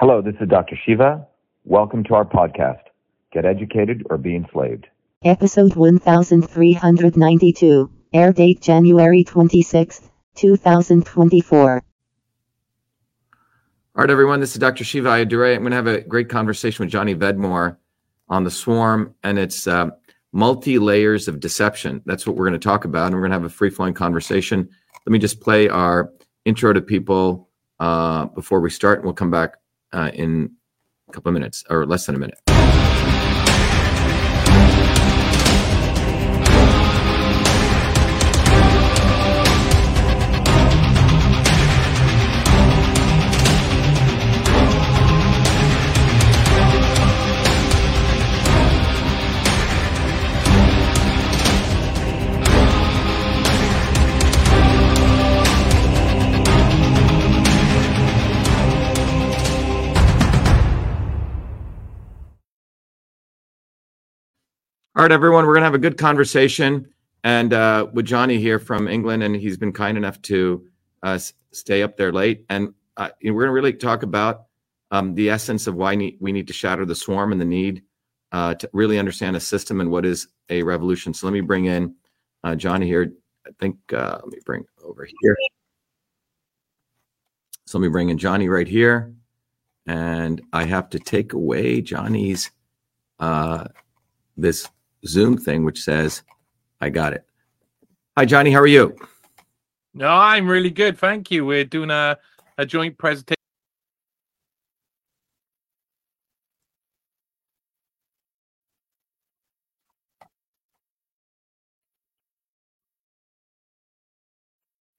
Hello, this is Dr. Shiva. Welcome to our podcast, Get Educated or Be Enslaved. Episode 1392. Air date January 26, 2024. All right, everyone, this is Dr. Shiva Ayyadurai. I'm going to have a great conversation with Johnny Vedmore on the swarm and its uh, multi layers of deception. That's what we're going to talk about. And we're going to have a free flowing conversation. Let me just play our intro to people uh, before we start, and we'll come back uh, in a couple of minutes or less than a minute. All right, everyone, we're going to have a good conversation and uh, with Johnny here from England, and he's been kind enough to uh, stay up there late. And uh, we're going to really talk about um, the essence of why we need to shatter the swarm and the need uh, to really understand a system and what is a revolution. So let me bring in uh, Johnny here. I think uh, let me bring over here. So let me bring in Johnny right here, and I have to take away Johnny's this Zoom thing which says, I got it. Hi, Johnny. How are you? No, I'm really good. Thank you. We're doing a, a joint presentation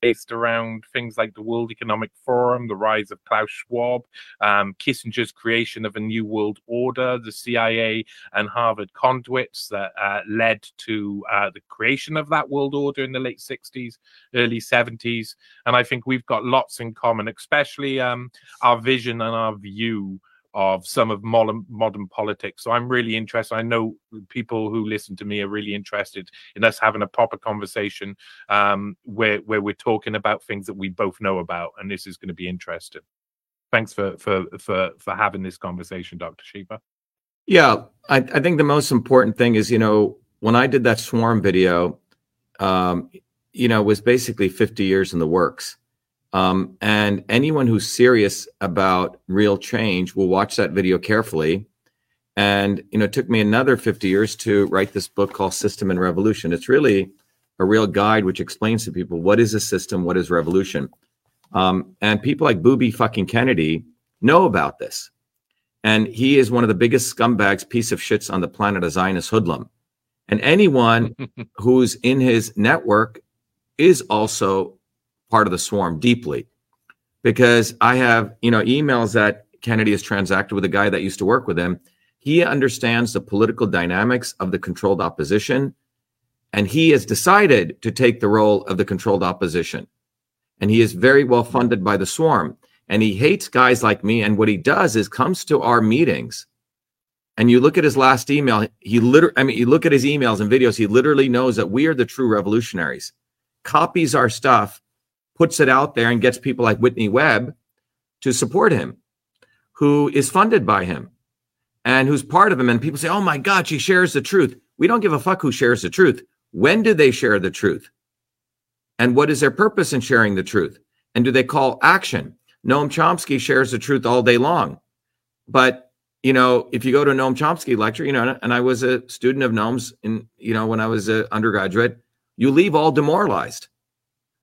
based around things like the World Economic Forum, the rise of Klaus Schwab, um, Kissinger's creation of a new world order, the CIA and Harvard conduits that uh, led to uh, the creation of that world order in the late 60s, early 70s. And I think we've got lots in common, especially um, our vision and our view of some of modern modern politics. So I'm really interested. I know people who listen to me are really interested in us having a proper conversation um, where where we're talking about things that we both know about, and this is going to be interesting. Thanks for for for for having this conversation, Dr. Shiva. Yeah, I, I think the most important thing is you know when I did that swarm video, um, you know, was basically 50 years in the works. Um, and anyone who's serious about real change will watch that video carefully. And you know, it took me another 50 years to write this book called System and Revolution. It's really a real guide which explains to people what is a system, what is revolution. Um, and people like Booby fucking Kennedy know about this. And he is one of the biggest scumbags, piece of shits on the planet, a Zionist hoodlum. And anyone who's in his network is also part of the swarm deeply because I have, you know, emails that Kennedy has transacted with a guy that used to work with him. He understands the political dynamics of the controlled opposition, and he has decided to take the role of the controlled opposition. And he is very well funded by the swarm. And he hates guys like me. And what he does is comes to our meetings. And you look at his last email, he literally, I mean, you look at his emails and videos, he literally knows that we are the true revolutionaries, copies our stuff, puts it out there and gets people like Whitney Webb to support him, who is funded by him and who's part of him. And people say, oh my God, she shares the truth. We don't give a fuck who shares the truth. When do they share the truth? And what is their purpose in sharing the truth? And do they call action? Noam Chomsky shares the truth all day long. But, you know, if you go to a Noam Chomsky lecture, you know, and I was a student of Noam's in, you know, when I was an undergraduate, you leave all demoralized,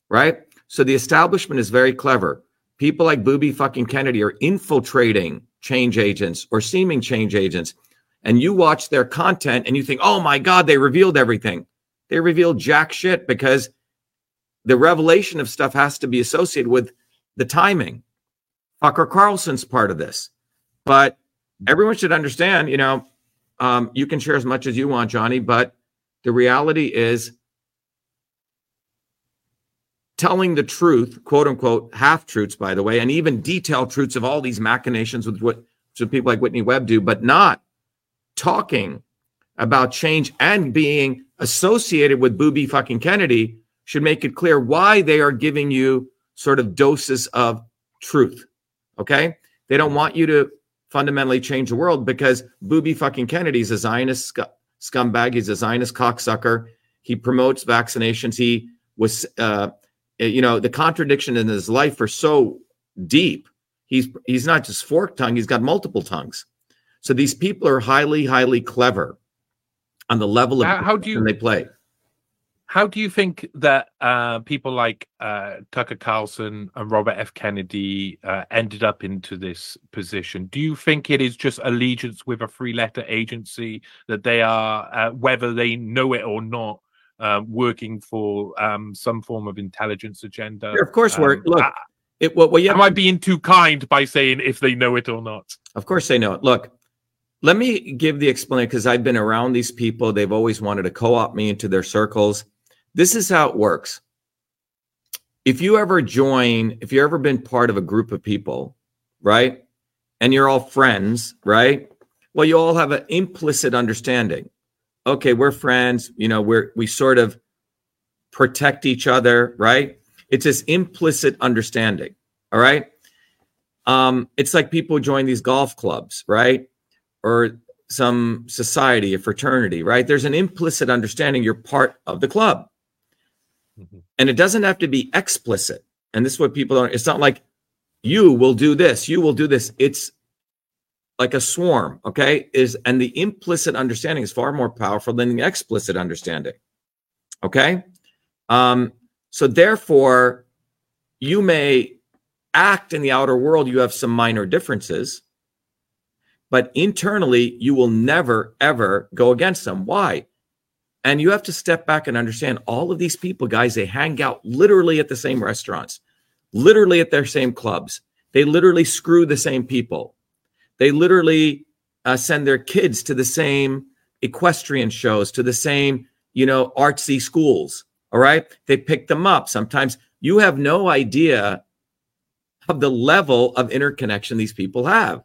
right? So the establishment is very clever. People like Booby fucking Kennedy are infiltrating change agents or seeming change agents. And you watch their content and you think, oh my God, they revealed everything. They revealed jack shit because the revelation of stuff has to be associated with the timing. Tucker Carlson's part of this. But everyone should understand, you know, um, you can share as much as you want, Johnny, but the reality is telling the truth, quote unquote, half truths, by the way, and even detailed truths of all these machinations with what some people like Whitney Webb do, but not talking about change and being associated with Booby fucking Kennedy should make it clear why they are giving you sort of doses of truth. Okay. They don't want you to fundamentally change the world because Booby fucking Kennedy's a Zionist sc- scumbag. He's a Zionist cocksucker. He promotes vaccinations. He was, uh, you know, the contradiction in his life are so deep. He's he's not just fork tongue. He's got multiple tongues. So these people are highly, highly clever on the level of How- how do you- they play. How do you think that uh, people like uh, Tucker Carlson and Robert F. Kennedy uh, ended up into this position? Do you think it is just allegiance with a three letter agency that they are, uh, whether they know it or not, uh, working for um, some form of intelligence agenda? Of course, we're Um, look. I- It, what you have am I being too kind by saying if they know it or not? Of course they know it. Look, let me give the explanation because I've been around these people. They've always wanted to co-opt me into their circles. This is how it works. If you ever join, if you've ever been part of a group of people, right? And you're all friends, right? Well, you all have an implicit understanding. Okay, we're friends, you know, we're we sort of protect each other, right? It's this implicit understanding. All right. Um, it's like people join these golf clubs, right? Or some society, a fraternity, right? There's an implicit understanding you're part of the club. Mhm. And it doesn't have to be explicit. And this is what people don't, it's not like you will do this, you will do this. It's like a swarm, okay? Is and the implicit understanding is far more powerful than the explicit understanding. Okay? Um, so therefore, you may act in the outer world, you have some minor differences, but internally, you will never, ever go against them. Why? And you have to step back and understand all of these people, guys, they hang out literally at the same restaurants, literally at their same clubs. They literally screw the same people. They literally uh, send their kids to the same equestrian shows, to the same, you know, artsy schools. All right. They pick them up. Sometimes you have no idea of the level of interconnection these people have.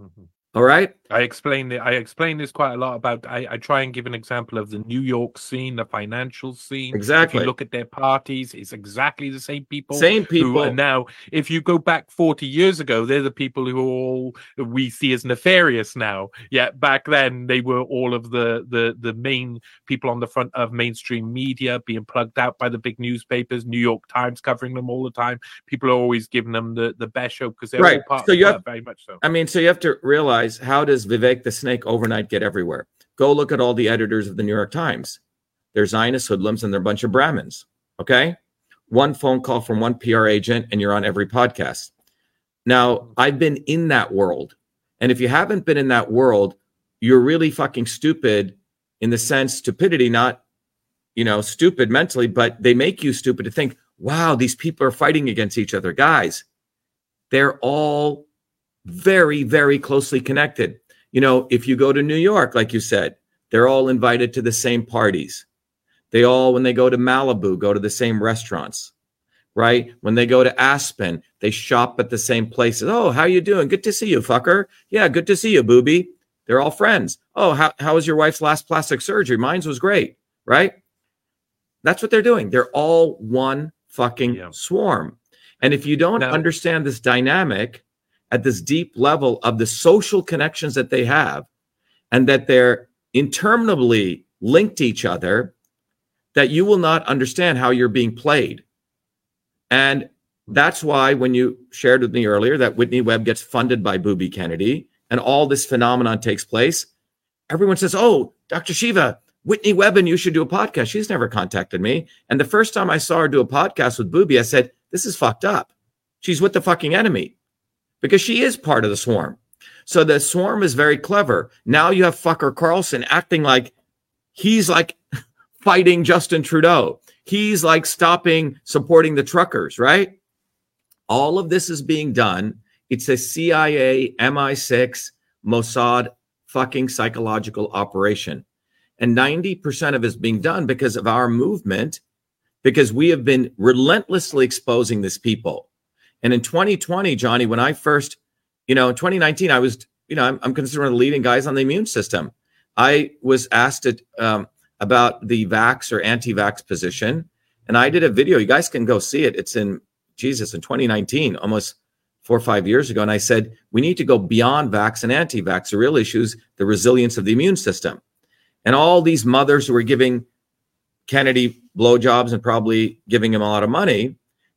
Mhm. All right. I explained it. I explain this quite a lot about. I, I try and give an example of the New York scene, the financial scene. If Exactly. you look at their parties, it's exactly the same people. Same Who people. are now, if you go back 40 years ago, they're the people who are all we see as nefarious now. Yet back then, they were all of the the the main people on the front of mainstream media, being plugged out by the big newspapers, New York Times covering them all the time. People are always giving them the the best show because they're Right. all part So you have- very much so. I mean, so you have to realize how does Vivek the Snake overnight get everywhere? Go look at all the editors of the New York Times. They're Zionist hoodlums and they're a bunch of Brahmins. Okay. One phone call from one PR agent and you're on every podcast. Now, I've been in that world. And if you haven't been in that world, you're really fucking stupid in the sense stupidity, not, you know, stupid mentally, but they make you stupid to think, wow, these people are fighting against each other. Guys, they're all very, very closely connected. You know, if you go to New York, like you said, they're all invited to the same parties. They all, when they go to Malibu, go to the same restaurants, right? When they go to Aspen, they shop at the same places. Oh, how you doing? Good to see you, fucker. Yeah, good to see you, booby. They're all friends. Oh, how, how was your wife's last plastic surgery? Mine's was great, right? That's what they're doing. They're all one fucking Yeah. swarm. And if you don't Now- understand this dynamic at this deep level of the social connections that they have and that they're interminably linked to each other, that you will not understand how you're being played. And that's why when you shared with me earlier that Whitney Webb gets funded by Booby Kennedy and all this phenomenon takes place, everyone says, Oh, Dr. Shiva, Whitney Webb and you should do a podcast. She's never contacted me. And the first time I saw her do a podcast with Booby, I said, This is fucked up. She's with the fucking enemy because she is part of the swarm. So the swarm is very clever. Now you have fucker Carlson acting like he's like fighting Justin Trudeau. He's like stopping supporting the truckers, right? All of this is being done. It's a CIA, MI6, Mossad fucking psychological operation. And 90% of it is being done because of our movement, because we have been relentlessly exposing this people. And in 2020, Johnny, when I first, you know, in 2019, I was, you know, I'm, I'm considered one of the leading guys on the immune system. I was asked um, about the vax or anti-vax position, and I did a video. You guys can go see it. It's in Jesus in 2019, almost four or five years ago, and I said we need to go beyond vax and anti-vax. The real issue is the resilience of the immune system, and all these mothers who were giving Kennedy blowjobs and probably giving him a lot of money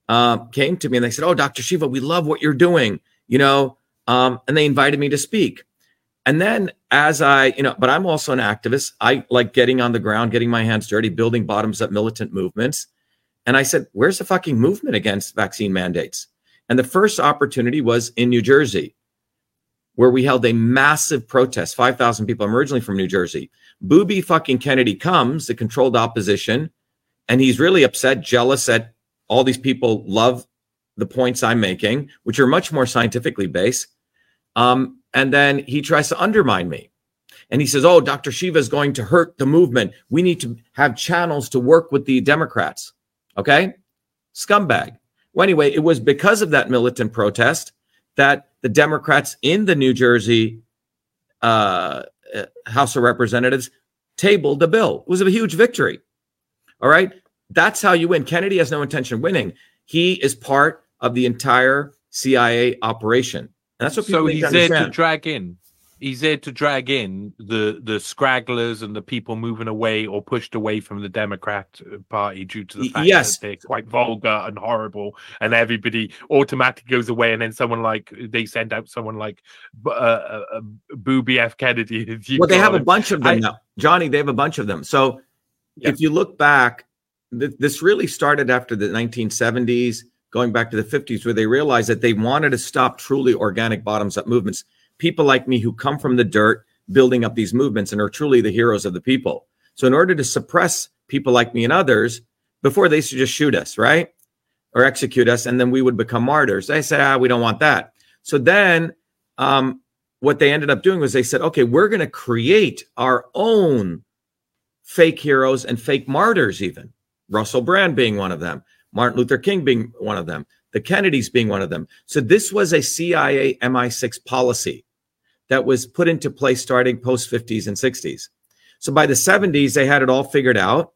uh, came to me and they said, "Oh, Dr. Shiva, we love what you're doing," you know, um, and they invited me to speak. And then as I, you know, but I'm also an activist. I like getting on the ground, getting my hands dirty, building bottoms up militant movements. And I said, where's the fucking movement against vaccine mandates? And the first opportunity was in New Jersey, where we held a massive protest, 5,000 people. I'm originally from New Jersey. Booby fucking Kennedy comes, the controlled opposition, and he's really upset, jealous that all these people love the points I'm making, which are much more scientifically based. Um, and then he tries to undermine me. And he says, Oh, Dr. Shiva is going to hurt the movement. We need to have channels to work with the Democrats. Okay. Scumbag. Well, anyway, it was because of that militant protest that the Democrats in the New Jersey uh, uh House of Representatives tabled the bill. It was a huge victory. All right. That's how you win. Kennedy has no intention of winning. He is part of the entire CIA operation. And that's what so he's there to drag in. He's there to drag in the the scragglers and the people moving away or pushed away from the Democrat Party due to the fact yes. that they're quite vulgar and horrible, and everybody automatically goes away. And then someone like they send out someone like uh, uh, uh Booby F Kennedy. Well, they have him. a bunch of them I, now, Johnny. They have a bunch of them. So yeah. if you look back, th- this really started after the 1970s going back to the 50s where they realized that they wanted to stop truly organic bottoms up movements. People like me who come from the dirt building up these movements and are truly the heroes of the people. So, in order to suppress people like me and others, before they used to just shoot us, right? Or execute us, and then we would become martyrs. They said, ah, we don't want that. So then um, what they ended up doing was they said, okay, we're going to create our own fake heroes and fake martyrs, even. Russell Brand being one of them. Martin Luther King being one of them, the Kennedys being one of them. So this was a CIA MI6 policy that was put into place starting post 50s and 60s. So by the 70s, they had it all figured out.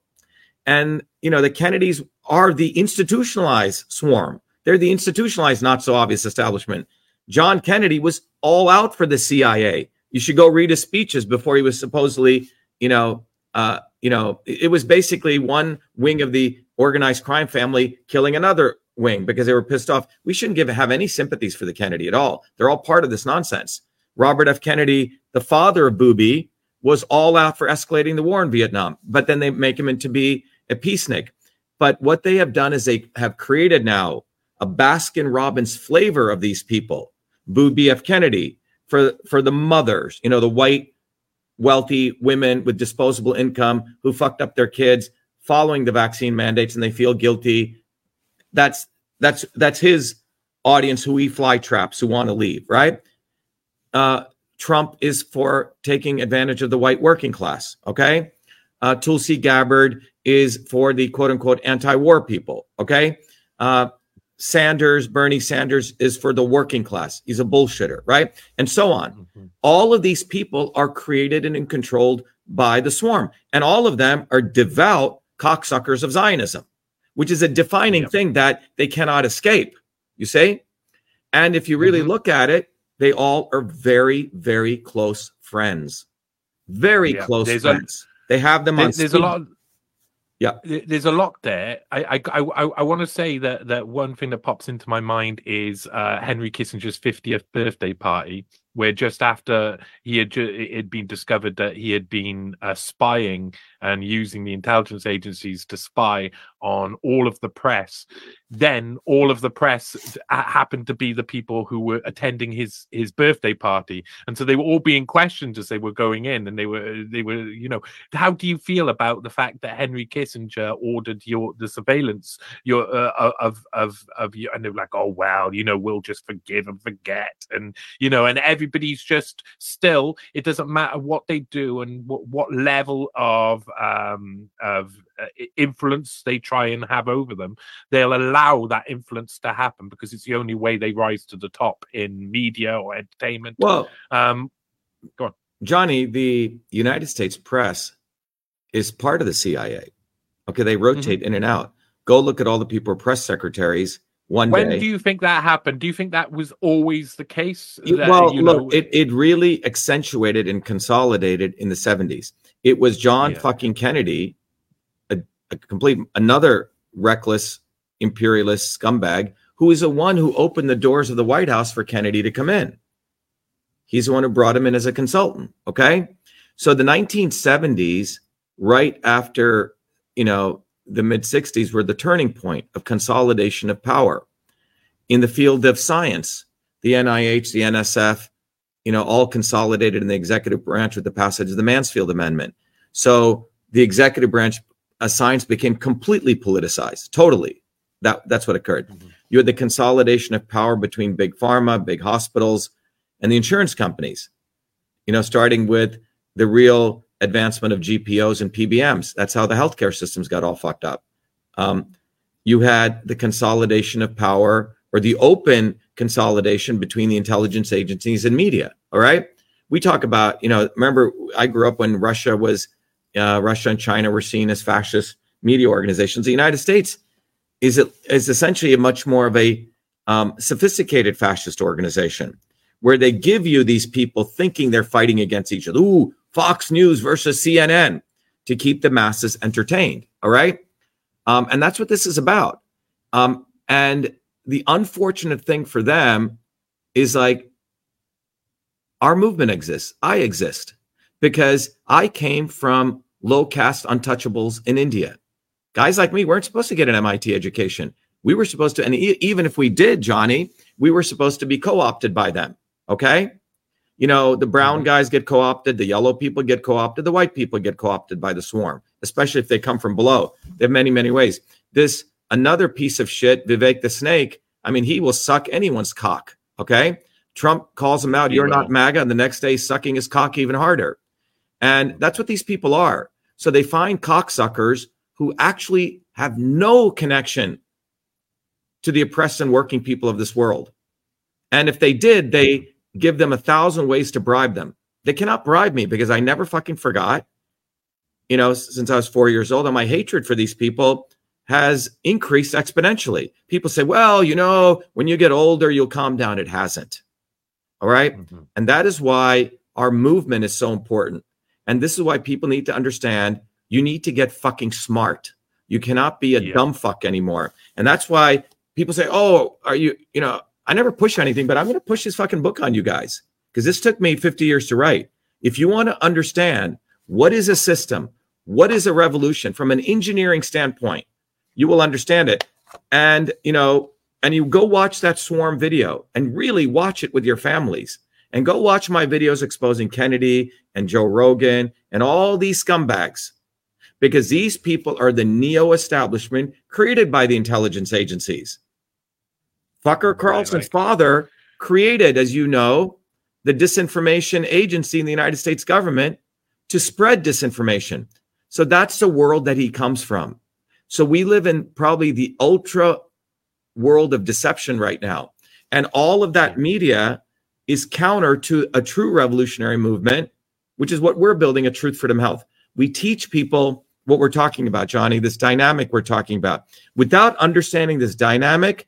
And, you know, the Kennedys are the institutionalized swarm. They're the institutionalized, not so obvious establishment. John Kennedy was all out for the CIA. You should go read his speeches before he was supposedly, you know, uh, you know, it was basically one wing of the organized crime family killing another wing because they were pissed off. We shouldn't give have any sympathies for the Kennedy at all. They're all part of this nonsense. Robert F. Kennedy, the father of Booby, was all out for escalating the war in Vietnam, but then they make him into be a peacenik. But what they have done is they have created now a Baskin Robbins flavor of these people. Booby F. Kennedy for for the mothers, you know, the white wealthy women with disposable income who fucked up their kids following the vaccine mandates and they feel guilty. That's that's that's his audience who he fly traps who want to leave, right? Uh, Trump is for taking advantage of the white working class. Okay. Uh, Tulsi Gabbard is for the quote unquote anti war people. Okay. Uh, Sanders, Bernie Sanders is for the working class. He's a bullshitter, right? And so on. Mm-hmm. All of these people are created and controlled by the swarm. And all of them are devout cocksuckers of Zionism, which is a defining yep. thing that they cannot escape. You see? And if you really mm-hmm. look at it, they all are very, very close friends. Very yeah. close there's friends. A, they have them on. There's a lot. Yeah, there's a lot there. I I I, I want to say that that one thing that pops into my mind is uh, Henry Kissinger's 50th birthday party, where just after he had ju- it had been discovered that he had been uh, spying and using the intelligence agencies to spy on all of the press. Then all of the press happened to be the people who were attending his his birthday party. And so they were all being questioned as they were going in and they were they were you know how do you feel about the fact that henry kissinger ordered your the surveillance your uh, of of of you and they're like oh well you know we'll just forgive and forget and you know and everybody's just still it doesn't matter what they do and what, what level of um, of uh, influence they try and have over them, they'll allow that influence to happen because it's the only way they rise to the top in media or entertainment. Well, um, go on, Johnny. The United States press is part of the CIA. Okay, they rotate mm-hmm. in and out. Go look at all the people press secretaries one when day. do you think that happened? Do you think that was always the case? That, well, you look, it, it really accentuated and consolidated in the 70s. It was John Yeah. fucking Kennedy, a, a complete another reckless imperialist scumbag, who is the one who opened the doors of the White House for Kennedy to come in. He's the one who brought him in as a consultant. Okay. So the 1970s, right after, you know, the mid 60s were the turning point of consolidation of power in the field of science. The NIH, the NSF, you know, all consolidated in the executive branch with the passage of the Mansfield Amendment. So the executive branch, science became completely politicized, totally. That that's what occurred. Mhm. You had the consolidation of power between big pharma, big hospitals, and the insurance companies. You know, starting with the real advancement of GPOs and PBMs. That's how the healthcare systems got all fucked up. Um, you had the consolidation of power or the open consolidation between the intelligence agencies and media. All right. We talk about, you know, remember, I grew up when Russia was, uh, Russia and China were seen as fascist media organizations. The United States is, is essentially a much more of a um, sophisticated fascist organization where they give you these people thinking they're fighting against each other. Ooh, Fox News versus CNN to keep the masses entertained. All right. Um, and that's what this is about. Um, and the unfortunate thing for them is like our movement exists. I exist because I came from low caste untouchables in India. Guys like me weren't supposed to get an MIT education. We were supposed to, and e- even if we did, Johnny, we were supposed to be co opted by them. Okay. You know, the brown Mhm. guys get co opted, the yellow people get co opted, the white people get co opted by the swarm, especially if they come from below. They have many, many ways. This another piece of shit, Vivek the Snake, I mean, he will suck anyone's cock. Okay. Trump calls him out, you're not MAGA, and the next day sucking his cock even harder. And that's what these people are. So they find cocksuckers who actually have no connection to the oppressed and working people of this world. And if they did, they give them a thousand ways to bribe them. They cannot bribe me because I never fucking forgot, you know, since I was four years old. And my hatred for these people has increased exponentially. People say, well, you know, when you get older, you'll calm down. It hasn't. All right. Mhm. And that is why our movement is so important. And this is why people need to understand you need to get fucking smart. You cannot be a Yeah. dumb fuck anymore. And that's why people say, oh, are you, you know, I never push anything, but I'm going to push this fucking book on you guys because this took me 50 years to write. If you want to understand what is a system, what is a revolution from an engineering standpoint, you will understand it. And, you know, and you go watch that swarm video and really watch it with your families and go watch my videos exposing Kennedy and Joe Rogan and all these scumbags because these people are the neo establishment created by the intelligence agencies. Fucker Right, Carlson's father created, as you know, the disinformation agency in the United States government to spread disinformation. So that's the world that he comes from. So we live in probably the ultra world of deception right now. And all of that media is counter to a true revolutionary movement, which is what we're building at Truth Freedom Health. We teach people what we're talking about, Johnny, this dynamic we're talking about. Without understanding this dynamic,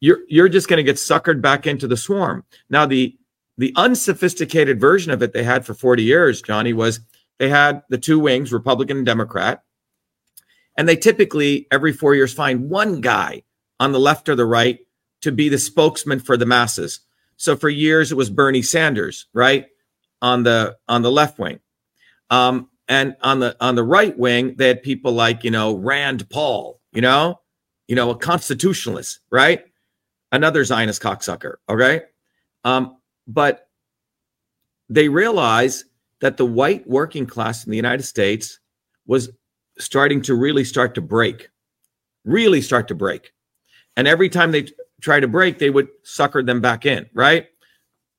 you're you're just going to get suckered back into the swarm. Now the the unsophisticated version of it they had for 40 years, Johnny, was they had the two wings, Republican and Democrat. And they typically every 4 years find one guy on the left or the right to be the spokesman for the masses. So for years it was Bernie Sanders, right? On the on the left wing. Um, and on the on the right wing, they had people like, you know, Rand Paul, you know, you know, a constitutionalist, right? Another Zionist cocksucker, okay? Um, but they realized that the white working class in the United States was starting to really start to break, really start to break. And every time they try to break, they would sucker them back in, right?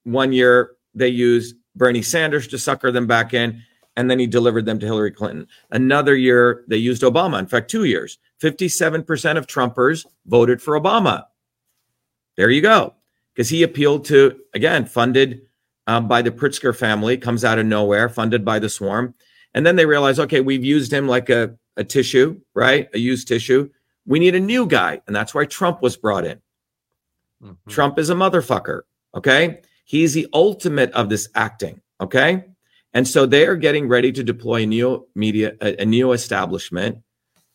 One year they used Bernie Sanders to sucker them back in, and then he delivered them to Hillary Clinton. Another year they used Obama. In fact, two years, 57% of Trumpers voted for Obama. There you go. Because he appealed to, again, funded um, by the Pritzker family, comes out of nowhere, funded by the swarm. And then they realize, okay, we've used him like a, a tissue, right? A used tissue. We need a new guy. And that's why Trump was brought in. Mhm. Trump is a motherfucker. Okay. He's the ultimate of this acting. Okay. And so they are getting ready to deploy a neo media, a, a neo establishment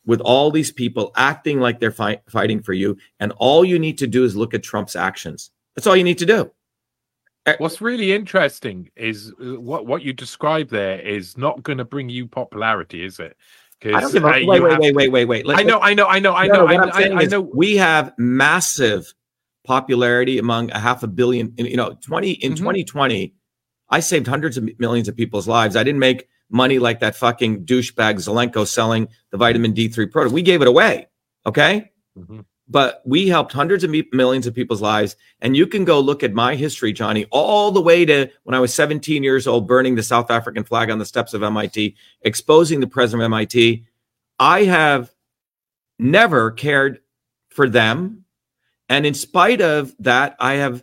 with all these people acting like they're fi- fighting for you. And all you need to do is look at Trump's actions. That's all you need to do. What's really interesting is uh, what what you describe there is not going to bring you popularity, is it? I don't Because give a wait, wait, wait, wait, wait, wait. Let- I know, I know, I know, I No, know, I, I, I know. we have massive popularity among a half a billion. You know, twenty in Mhm. 2020, I saved hundreds of millions of people's lives. I didn't make money like that fucking douchebag Zelenko selling the vitamin D3 product. We gave it away. Okay. Mhm. But we helped hundreds of mi- millions of people's lives. And you can go look at my history, Johnny, all the way to when I was 17 years old, burning the South African flag on the steps of MIT, exposing the president of MIT. I have never cared for them. And in spite of that, I have,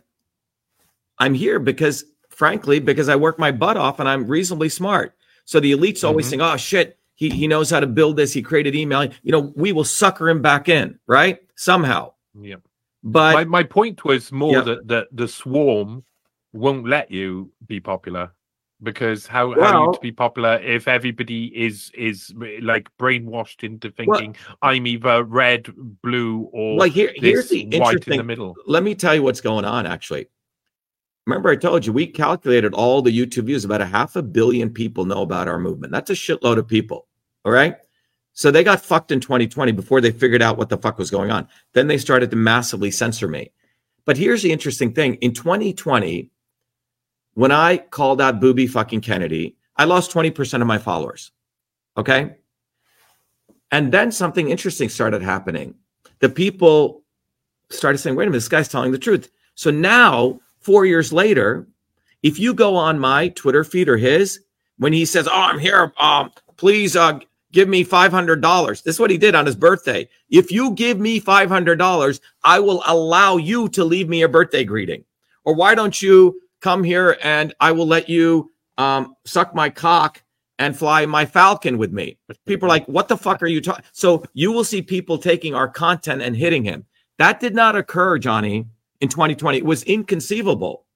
I'm here because, frankly, because I work my butt off and I'm reasonably smart. So the elites always Mhm. think, oh shit, he, he knows how to build this. He created email. You know, we will sucker him back in, right? Somehow. Yeah. But my my point was more Yeah. that that the swarm won't let you be popular because how how are you to be popular if everybody is is like brainwashed into thinking I'm either red, blue, or like here, here's the white in interesting the middle. let me tell you what's going on actually. Remember, I told you we calculated all the YouTube views. About a half a billion people know about our movement. That's a shitload of people. All right. So they got fucked in 2020 before they figured out what the fuck was going on. Then they started to massively censor me. But here's the interesting thing in 2020, when I called out Booby fucking Kennedy, I lost 20% of my followers. Okay. And then something interesting started happening. The people started saying, wait a minute, this guy's telling the truth. So now, four years later, if you go on my Twitter feed or his, when he says, Oh, I'm here, um, please uh, give me $500. This is what he did on his birthday. If you give me $500, I will allow you to leave me a birthday greeting. Or why don't you come here and I will let you um, suck my cock and fly my falcon with me? People are like, what the fuck are you talking? So you will see people taking our content and hitting him. That did not occur, Johnny, in 2020. It was inconceivable.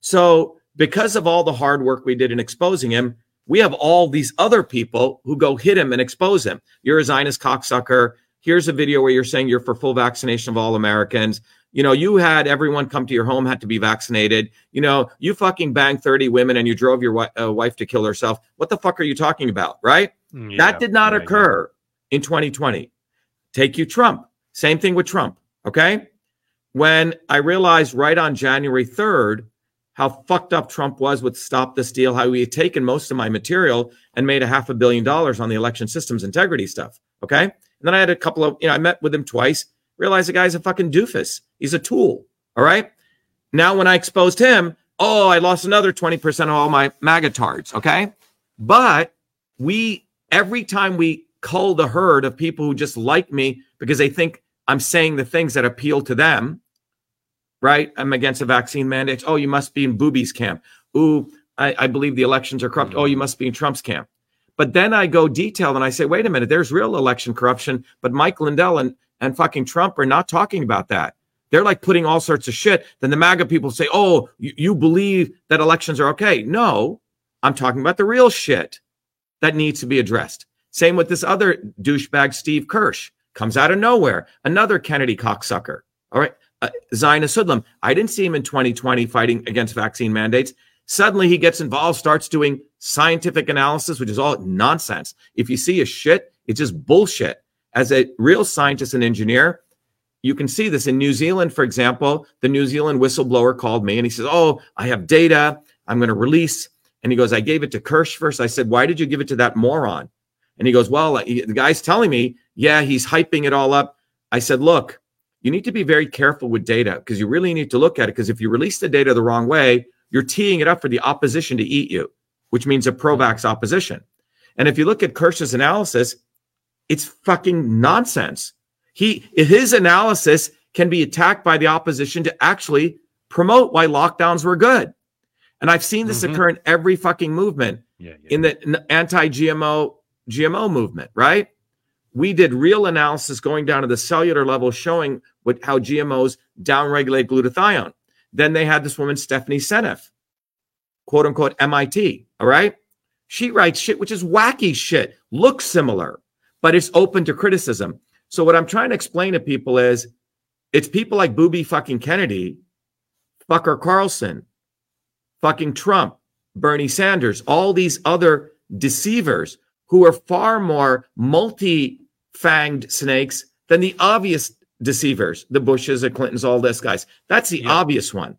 So because of all the hard work we did in exposing him, we have all these other people who go hit him and expose him. You're a Zionist cocksucker. Here's a video where you're saying you're for full vaccination of all Americans. You know, you had everyone come to your home had to be vaccinated. You know, you fucking banged 30 women and you drove your wi- uh, wife to kill herself. What the fuck are you talking about? Right? Yeah, that did not yeah. occur in 2020. Take you Trump. Same thing with Trump. Okay. When I realized right on January 3rd how fucked up Trump was with Stop the Steal, how he had taken most of my material and made a half a billion dollars on the election systems integrity stuff. Okay. And then I had a couple of, you know, I met with him twice, realized the guy's a fucking doofus. He's a tool. All right. Now, when I exposed him, oh, I lost another 20% of all my magatards. Okay. But we, every time we cull the herd of people who just like me because they think I'm saying the things that appeal to them, right? I'm against the vaccine mandates. Oh, you must be in Booby's camp. Ooh, I, I believe the elections are corrupt. Oh, you must be in Trump's camp. But then I go detailed and I say, wait a minute, there's real election corruption, but Mike Lindell and, and fucking Trump are not talking about that. They're like putting all sorts of shit. Then the MAGA people say, oh, you, you believe that elections are okay. No, I'm talking about the real shit that needs to be addressed. Same with this other douchebag, Steve Kirsch, comes out of nowhere, another Kennedy cocksucker. All right. Uh, hoodlum. I didn't see him in 2020 fighting against vaccine mandates. Suddenly he gets involved, starts doing scientific analysis, which is all nonsense. If you see a shit, it's just bullshit. As a real scientist and engineer, you can see this in New Zealand, for example. The New Zealand whistleblower called me and he says, Oh, I have data I'm going to release. And he goes, I gave it to Kirsch first. I said, Why did you give it to that moron? And he goes, Well, the guy's telling me, yeah, he's hyping it all up. I said, Look, you need to be very careful with data because you really need to look at it. Because if you release the data the wrong way, you're teeing it up for the opposition to eat you, which means a pro vax opposition. And if you look at Kirsch's analysis, it's fucking nonsense. He his analysis can be attacked by the opposition to actually promote why lockdowns were good. And I've seen this Mhm. occur in every fucking movement Yeah, yeah. in the anti-GMO GMO movement, right? We did real analysis going down to the cellular level showing what how GMOs downregulate glutathione. Then they had this woman, Stephanie Seneff, quote unquote MIT. All right. She writes shit which is wacky shit, looks similar, but it's open to criticism. So what I'm trying to explain to people is it's people like Booby fucking Kennedy, fucker Carlson, fucking Trump, Bernie Sanders, all these other deceivers who are far more multi fanged snakes than the obvious deceivers, the Bushes, the Clintons, all this guys. That's the yeah. obvious one.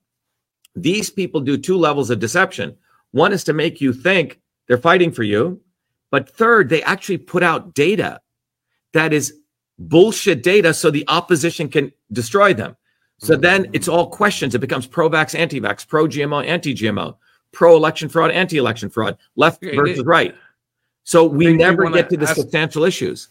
These people do two levels of deception. One is to make you think they're fighting for you. But third, they actually put out data that is bullshit data so the opposition can destroy them. So mm-hmm. then it's all questions. It becomes pro vax, anti vax, pro GMO, anti GMO, pro election fraud, anti election fraud, left versus right. So we never get to the substantial issues.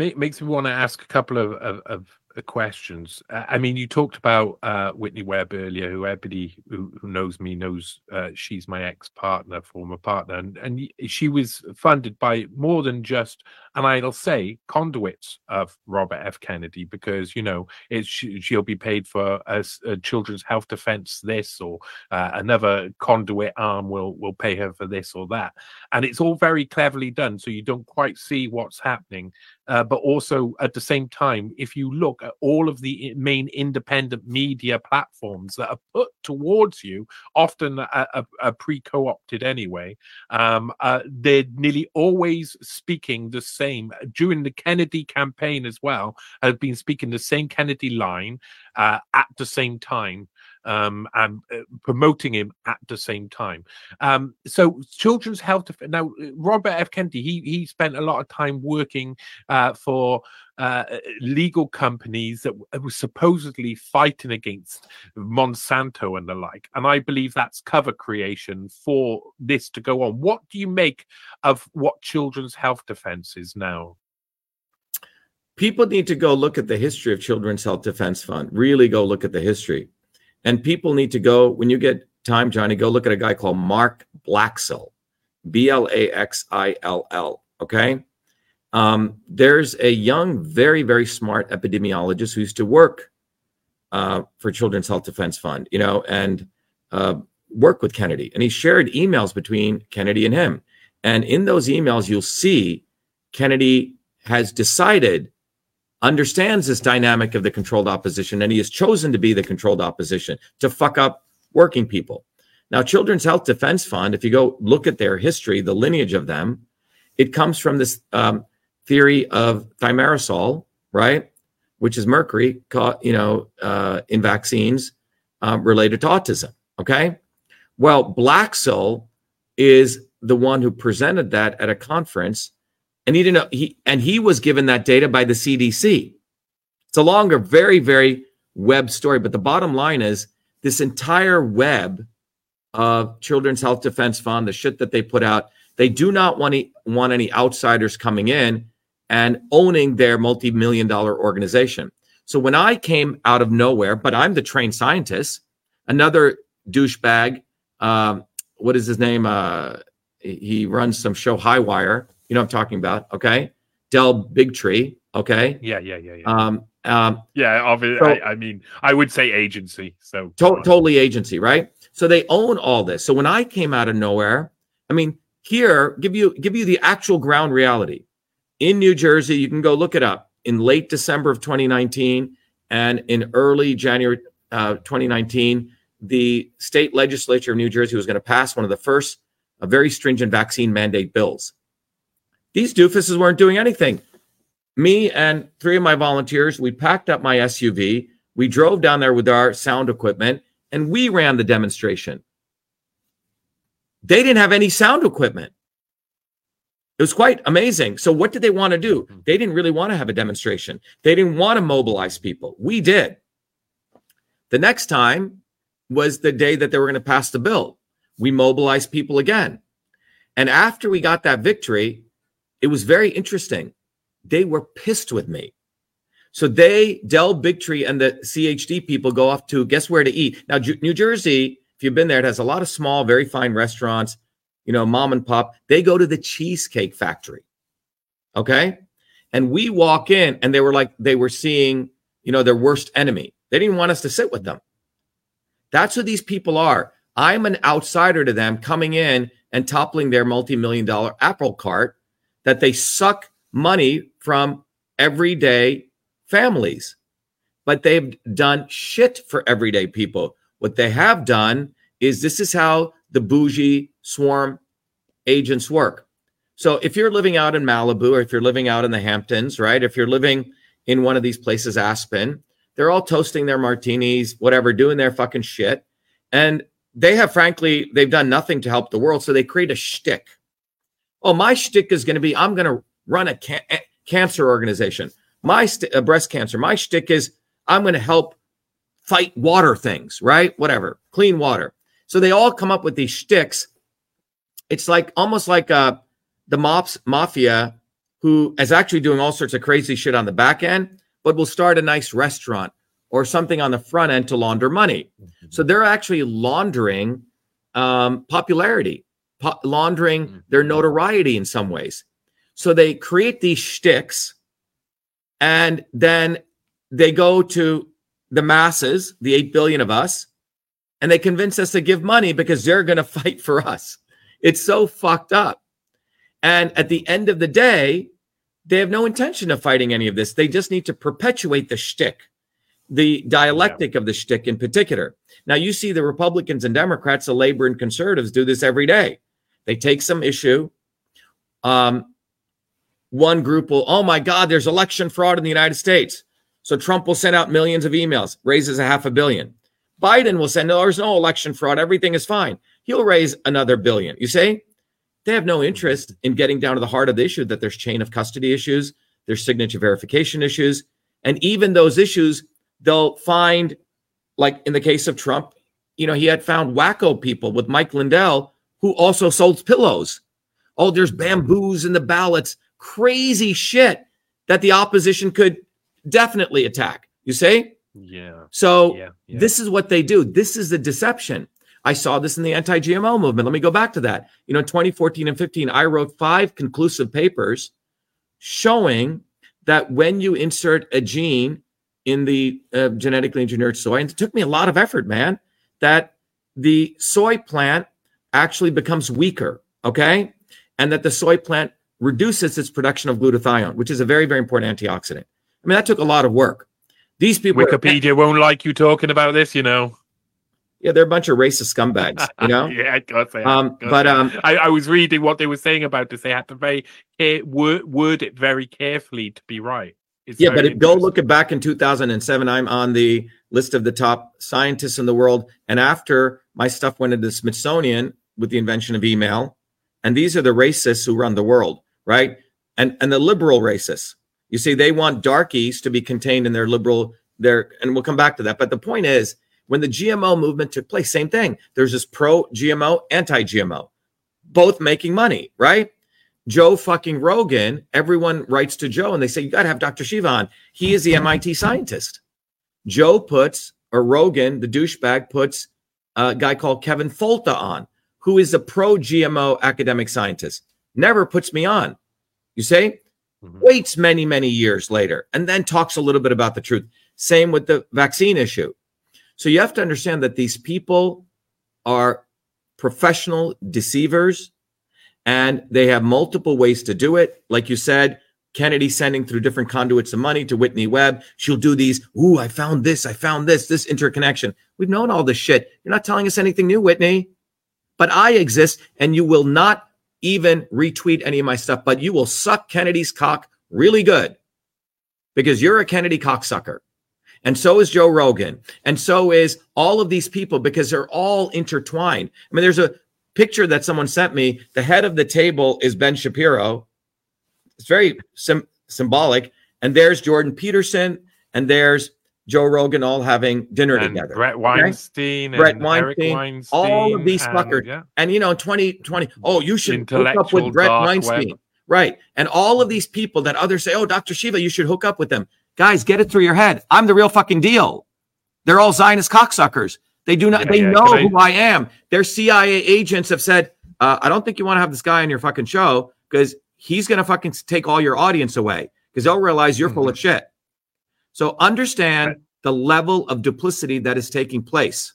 It makes me want to ask a couple of, of, of questions. I mean, you talked about uh, Whitney Webb earlier, who everybody who, who knows me knows uh, she's my ex partner, former partner, and, and she was funded by more than just, and I'll say, conduits of Robert F. Kennedy, because you know she'll be paid for a, a children's health defense this, or uh, another conduit arm will will pay her for this or that, and it's all very cleverly done, so you don't quite see what's happening uh, but also at the same time, if you look at all of the main independent media platforms that are put towards you, often are pre-co-opted anyway, um, uh, they're nearly always speaking the same. During the Kennedy campaign as well, have been speaking the same Kennedy line uh, at the same time um, and uh, promoting him at the same time. Um, so children's health. Now, Robert F. Kennedy, he he spent a lot of time working uh, for uh, legal companies that were supposedly fighting against Monsanto and the like. And I believe that's cover creation for this to go on. What do you make of what Children's Health Defense is now? People need to go look at the history of Children's Health Defense Fund. Really go look at the history. And people need to go, when you get time, Johnny, go look at a guy called Mark Blaxill, B L A X I L L. Okay. Um, there's a young, very, very smart epidemiologist who used to work uh, for Children's Health Defense Fund, you know, and uh, work with Kennedy. And he shared emails between Kennedy and him. And in those emails, you'll see Kennedy has decided understands this dynamic of the controlled opposition, and he has chosen to be the controlled opposition to fuck up working people. Now, Children's Health Defense Fund, if you go look at their history, the lineage of them, it comes from this um, theory of thimerosal, right, which is mercury, you know, uh, in vaccines um, related to autism. Okay, well, Blaxill is the one who presented that at a conference and he didn't know he and he was given that data by the CDC. It's a longer, very, very web story, but the bottom line is this entire web of Children's Health Defense Fund, the shit that they put out, they do not want any, want any outsiders coming in and owning their multi-million dollar organization. So when I came out of nowhere, but I'm the trained scientist, another douchebag, um, what is his name? Uh, he runs some show Highwire you know I'm talking about, okay? Del Bigtree, okay? Yeah, yeah, yeah, yeah. Um, um, yeah, obviously, so, I, I, mean, I would say agency. So to- totally agency, right? So they own all this. So when I came out of nowhere, I mean, here give you give you the actual ground reality. In New Jersey, you can go look it up. In late December of 2019 and in early January uh, 2019, the state legislature of New Jersey was going to pass one of the first a very stringent vaccine mandate bills. These doofuses weren't doing anything. Me and three of my volunteers, we packed up my SUV, we drove down there with our sound equipment, and we ran the demonstration. They didn't have any sound equipment. It was quite amazing. So, what did they want to do? Mm-hmm. They didn't really want to have a demonstration. They didn't want to mobilize people. We did. The next time was the day that they were going to pass the bill. We mobilized people again. And after we got that victory, it was very interesting. They were pissed with me. So they, Del Bigtree and the CHD people go off to guess where to eat. Now, New Jersey, if you've been there, it has a lot of small, very fine restaurants, you know, mom and pop. They go to the Cheesecake Factory. Okay. And we walk in and they were like, they were seeing, you know, their worst enemy. They didn't want us to sit with them. That's who these people are. I'm an outsider to them coming in and toppling their multi million dollar apple cart that they suck money from everyday families. But they've done shit for everyday people. What they have done is this is how the bougie swarm agents work. So if you're living out in Malibu or if you're living out in the Hamptons, right? If you're living in one of these places, Aspen, they're all toasting their martinis, whatever, doing their fucking shit. And they have, frankly, they've done nothing to help the world. So they create a shtick. Oh, my shtick is going to be I'm going to run a ca- cancer organization. My st- uh, breast cancer. My shtick is I'm going to help fight water things, right? Whatever, clean water. So they all come up with these shticks. It's like almost like uh, the mops mafia who is actually doing all sorts of crazy shit on the back end, but will start a nice restaurant or something on the front end to launder money. So they're actually laundering um, popularity, po- laundering mm-hmm. their notoriety in some ways. So they create these shticks and then they go to the masses, the 8 billion of us, and they convince us to give money because they're going to fight for us. It's so fucked up. And at the end of the day, they have no intention of fighting any of this. They just need to perpetuate the shtick, the dialectic yeah. of the shtick in particular. Now, you see the Republicans and Democrats, the labor and conservatives do this every day. They take some issue. Um, one group will, oh my God, there's election fraud in the United States. So Trump will send out millions of emails, raises a half a billion. Biden will send, no, there's no election fraud. Everything is fine. He'll raise another billion. You see, they have no interest in getting down to the heart of the issue that there's chain of custody issues, there's signature verification issues. And even those issues, they'll find, like in the case of Trump, you know, he had found wacko people with Mike Lindell who also sold pillows. Oh, there's bamboos in the ballots, crazy shit that the opposition could definitely attack. You say? Yeah. So yeah, yeah. this is what they do. This is the deception. I saw this in the anti GMO movement. Let me go back to that. You know, 2014 and 15, I wrote five conclusive papers showing that when you insert a gene in the uh, genetically engineered soy, and it took me a lot of effort, man, that the soy plant actually becomes weaker, okay? And that the soy plant reduces its production of glutathione, which is a very, very important antioxidant. I mean, that took a lot of work. These people. Wikipedia are, won't like you talking about this, you know. Yeah, they're a bunch of racist scumbags, you know. yeah, God say. Um, but um, I, I, was reading what they were saying about this. They had to very care, word, word it very carefully to be right. It's yeah, but go look at back in 2007. I'm on the list of the top scientists in the world, and after my stuff went into the Smithsonian with the invention of email, and these are the racists who run the world, right? And and the liberal racists. You see, they want darkies to be contained in their liberal their, and we'll come back to that. But the point is when the GMO movement took place, same thing. There's this pro GMO, anti GMO, both making money, right? Joe fucking Rogan, everyone writes to Joe and they say, You got to have Dr. Shiva on. He is the MIT scientist. Joe puts, or Rogan, the douchebag, puts uh, a guy called Kevin Folta on, who is a pro GMO academic scientist. Never puts me on. You say? Mm-hmm. Waits many, many years later and then talks a little bit about the truth. Same with the vaccine issue. So you have to understand that these people are professional deceivers and they have multiple ways to do it. Like you said, Kennedy sending through different conduits of money to Whitney Webb. She'll do these. Ooh, I found this. I found this, this interconnection. We've known all this shit. You're not telling us anything new, Whitney. But I exist and you will not even retweet any of my stuff, but you will suck Kennedy's cock really good because you're a Kennedy cocksucker. And so is Joe Rogan. And so is all of these people because they're all intertwined. I mean, there's a picture that someone sent me. The head of the table is Ben Shapiro. It's very sim- symbolic. And there's Jordan Peterson and there's Joe Rogan all having dinner and together. Bret Weinstein, Bret Weinstein, Weinstein, all of these fuckers. Yeah. And you know, 2020, oh, you should hook up with Bret Weinstein. Web. Right. And all of these people that others say, oh, Dr. Shiva, you should hook up with them. Guys, get it through your head. I'm the real fucking deal. They're all Zionist cocksuckers. They do not. Yeah, they yeah. know I, who I am. Their CIA agents have said, uh, "I don't think you want to have this guy on your fucking show because he's going to fucking take all your audience away because they'll realize you're full of shit. So understand Right. the level of duplicity that is taking place.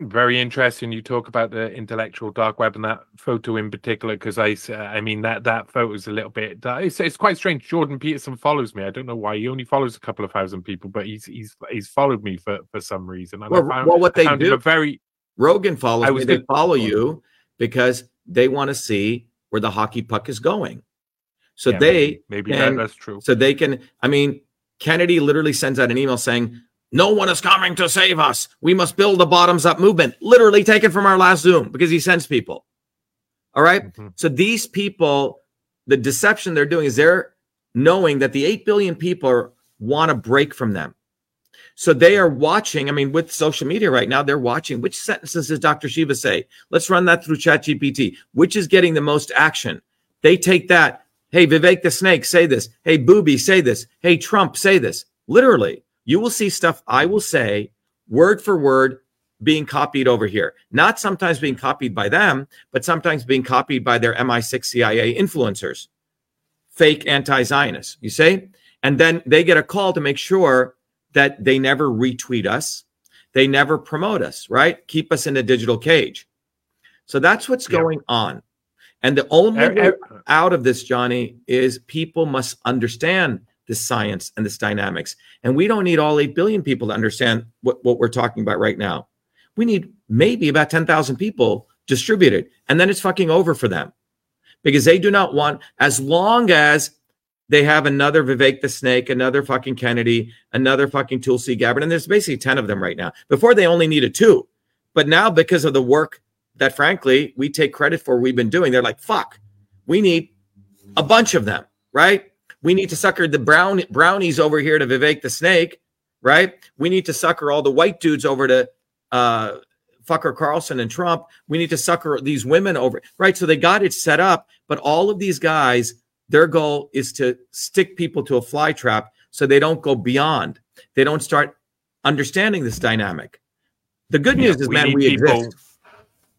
very interesting you talk about the intellectual dark web and that photo in particular because I, uh, i mean that that photo is a little bit uh, it's, it's quite strange jordan peterson follows me i don't know why he only follows a couple of thousand people but he's he's he's followed me for for some reason and Well, I found, well, what they do, very Rogan follows I me. was They follow you because they want to see where the hockey puck is going. So yeah, they maybe, maybe that, that's true so they can. I mean, Kennedy literally sends out an email saying, "No one is coming to save us. We must build a bottoms up movement." Literally taken from our last Zoom because he sends people. All right? Mhm. So these people, the deception they're doing is they're knowing that the 8 billion people want to break from them. So they are watching. I mean, with social media right now, they're watching which sentences does Dr. Shiva say? Let's run that through ChatGPT. Which is getting the most action? They take that. Hey, Vivek the Snake, say this. Hey, Booby, say this. Hey, Trump, say this. Literally, you will see stuff I will say word for word being copied over here. Not sometimes being copied by them, but sometimes being copied by their MI6 CIA influencers, fake anti Zionists, you see? And then they get a call to make sure that they never retweet us, they never promote us, right? Keep us in a digital cage. So that's what's Yeah. going on. And the only way er- out of this, Johnny, is people must understand this science and this dynamics. And we don't need all 8 billion people to understand what, what we're talking about right now. We need maybe about 10,000 people distributed. And then it's fucking over for them because they do not want, as long as they have another Vivek the Snake, another fucking Kennedy, another fucking Tulsi Gabbard, and there's basically 10 of them right now. Before they only needed two. But now, because of the work that frankly we take credit for we've been doing, they're like, fuck, we need a bunch of them, right? We need to sucker the brown brownies over here to Vivek the Snake, right? We need to sucker all the white dudes over to uh, fucker Carlson and Trump. We need to sucker these women over, right? So they got it set up, but all of these guys, their goal is to stick people to a fly trap so they don't go beyond. They don't start understanding this dynamic. The good Yeah, news is, we man, we people- exist.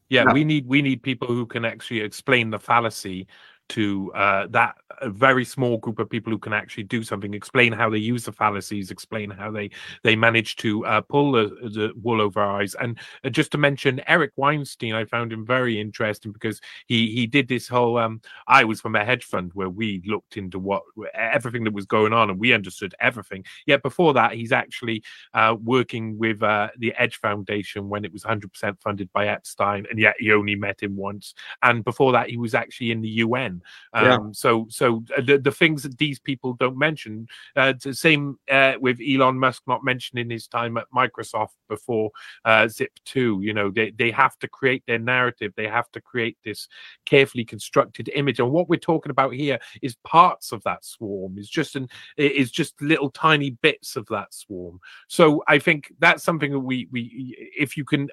Yeah, Yeah. we need we need people who can actually explain the fallacy to uh, that very small group of people who can actually do something, explain how they use the fallacies, explain how they they manage to uh, pull the, the wool over our eyes. And uh, just to mention Eric Weinstein, I found him very interesting because he he did this whole. Um, I was from a hedge fund where we looked into what everything that was going on and we understood everything. Yet before that, he's actually uh, working with uh, the Edge Foundation when it was 100% funded by Epstein, and yet he only met him once. And before that, he was actually in the UN. Um, Yeah. So, so uh, the, the things that these people don't mention, uh, the same uh, with Elon Musk not mentioning his time at Microsoft before uh, Zip Two. You know, they they have to create their narrative. They have to create this carefully constructed image. And what we're talking about here is parts of that swarm. Is just an is just little tiny bits of that swarm. So I think that's something that we we if you can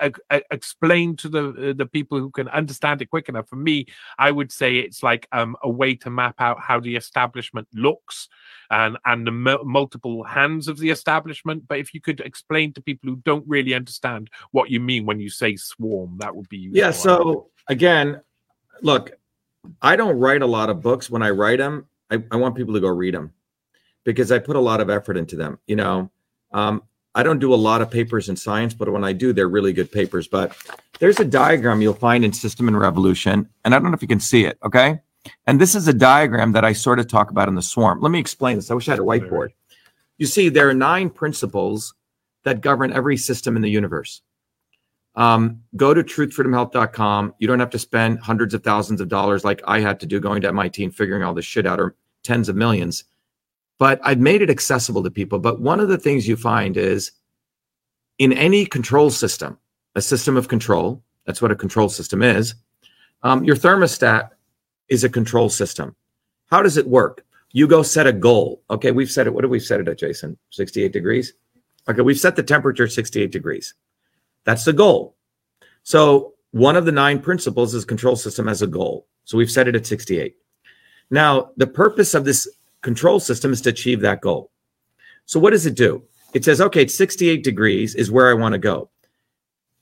ex, explain to the uh, the people who can understand it quick enough. For me, I would say it's like um, a way to map out how the establishment looks and and the mul- multiple hands of the establishment. But if you could explain to people who don't really understand what you mean when you say swarm, that would be. Yeah. So again, look, I don't write a lot of books. When I write them, I, I want people to go read them because I put a lot of effort into them. You know, um, I don't do a lot of papers in science, but when I do, they're really good papers. But there's a diagram you'll find in System and Revolution, and I don't know if you can see it. Okay. And this is a diagram that I sort of talk about in the swarm. Let me explain this. I wish I had a whiteboard. You see, there are nine principles that govern every system in the universe. Um, go to truthfreedomhealth.com. You don't have to spend hundreds of thousands of dollars like I had to do going to MIT and figuring all this shit out or tens of millions. But I've made it accessible to people. But one of the things you find is in any control system, a system of control, that's what a control system is, um, your thermostat is a control system. How does it work? You go set a goal. Okay, we've set it. What do we set it at, Jason? 68 degrees? Okay, we've set the temperature 68 degrees. That's the goal. So one of the nine principles is control system as a goal. So we've set it at 68. Now, the purpose of this control system is to achieve that goal. So what does it do? It says, okay, 68 degrees is where I want to go.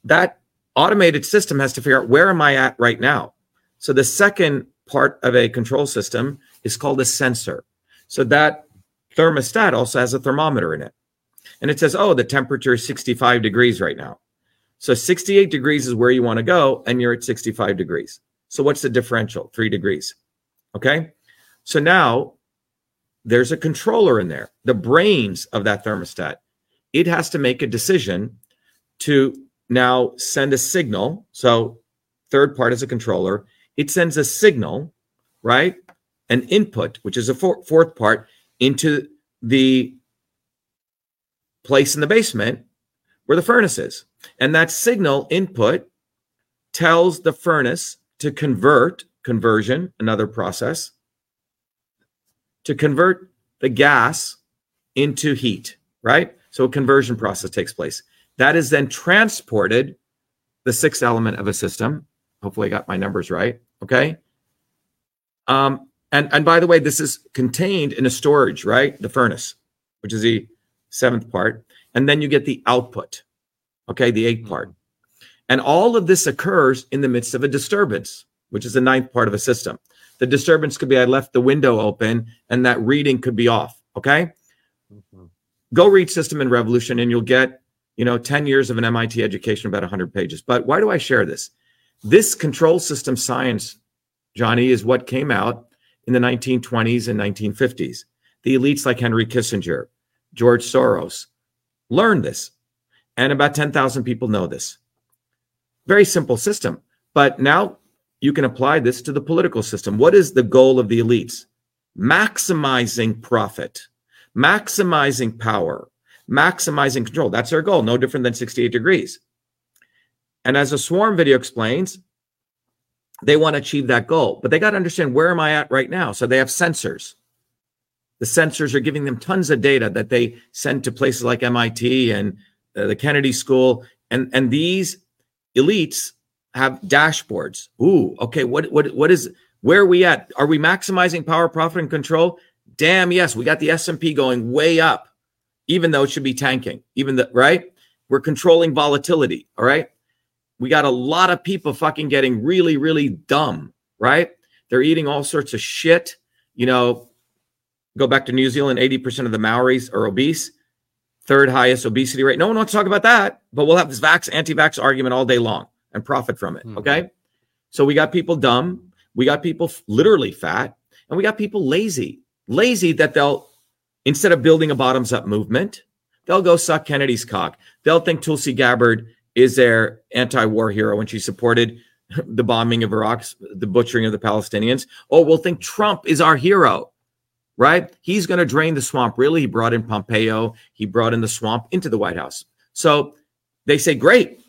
That automated system has to figure out where am I at right now. So the second part of a control system is called a sensor. So that thermostat also has a thermometer in it. And it says, oh, the temperature is 65 degrees right now. So 68 degrees is where you want to go, and you're at 65 degrees. So what's the differential? Three degrees. Okay. So now there's a controller in there, the brains of that thermostat. It has to make a decision to now send a signal. So, third part is a controller. It sends a signal, right? An input, which is a for- fourth part, into the place in the basement where the furnace is. And that signal input tells the furnace to convert, conversion, another process, to convert the gas into heat, right? So a conversion process takes place. That is then transported, the sixth element of a system. Hopefully, I got my numbers right. Okay. Um, and, and by the way, this is contained in a storage, right? The furnace, which is the seventh part. And then you get the output, okay, the eighth part. And all of this occurs in the midst of a disturbance, which is the ninth part of a system. The disturbance could be I left the window open and that reading could be off, okay? Mm-hmm. Go read System and Revolution and you'll get, you know, 10 years of an MIT education, about 100 pages. But why do I share this? This control system science, Johnny, is what came out in the 1920s and 1950s. The elites like Henry Kissinger, George Soros learned this. And about 10,000 people know this. Very simple system. But now you can apply this to the political system. What is the goal of the elites? Maximizing profit, maximizing power, maximizing control. That's their goal, no different than 68 degrees. And as a swarm video explains, they want to achieve that goal, but they got to understand where am I at right now? So they have sensors. The sensors are giving them tons of data that they send to places like MIT and uh, the Kennedy School. And, and these elites have dashboards. Ooh, okay. What what what is where are we at? Are we maximizing power, profit, and control? Damn, yes. We got the S&P going way up, even though it should be tanking. Even the right, we're controlling volatility. All right. We got a lot of people fucking getting really, really dumb, right? They're eating all sorts of shit. You know, go back to New Zealand, 80% of the Maoris are obese, third highest obesity rate. No one wants to talk about that, but we'll have this vax, anti vax argument all day long and profit from it. Mm-hmm. Okay. So we got people dumb, we got people literally fat, and we got people lazy. Lazy that they'll, instead of building a bottoms up movement, they'll go suck Kennedy's cock. They'll think Tulsi Gabbard is their anti war hero when she supported the bombing of Iraq, the butchering of the Palestinians. Oh, we'll think Trump is our hero, right? He's going to drain the swamp. Really, he brought in Pompeo, he brought in the swamp into the White House. So they say, great,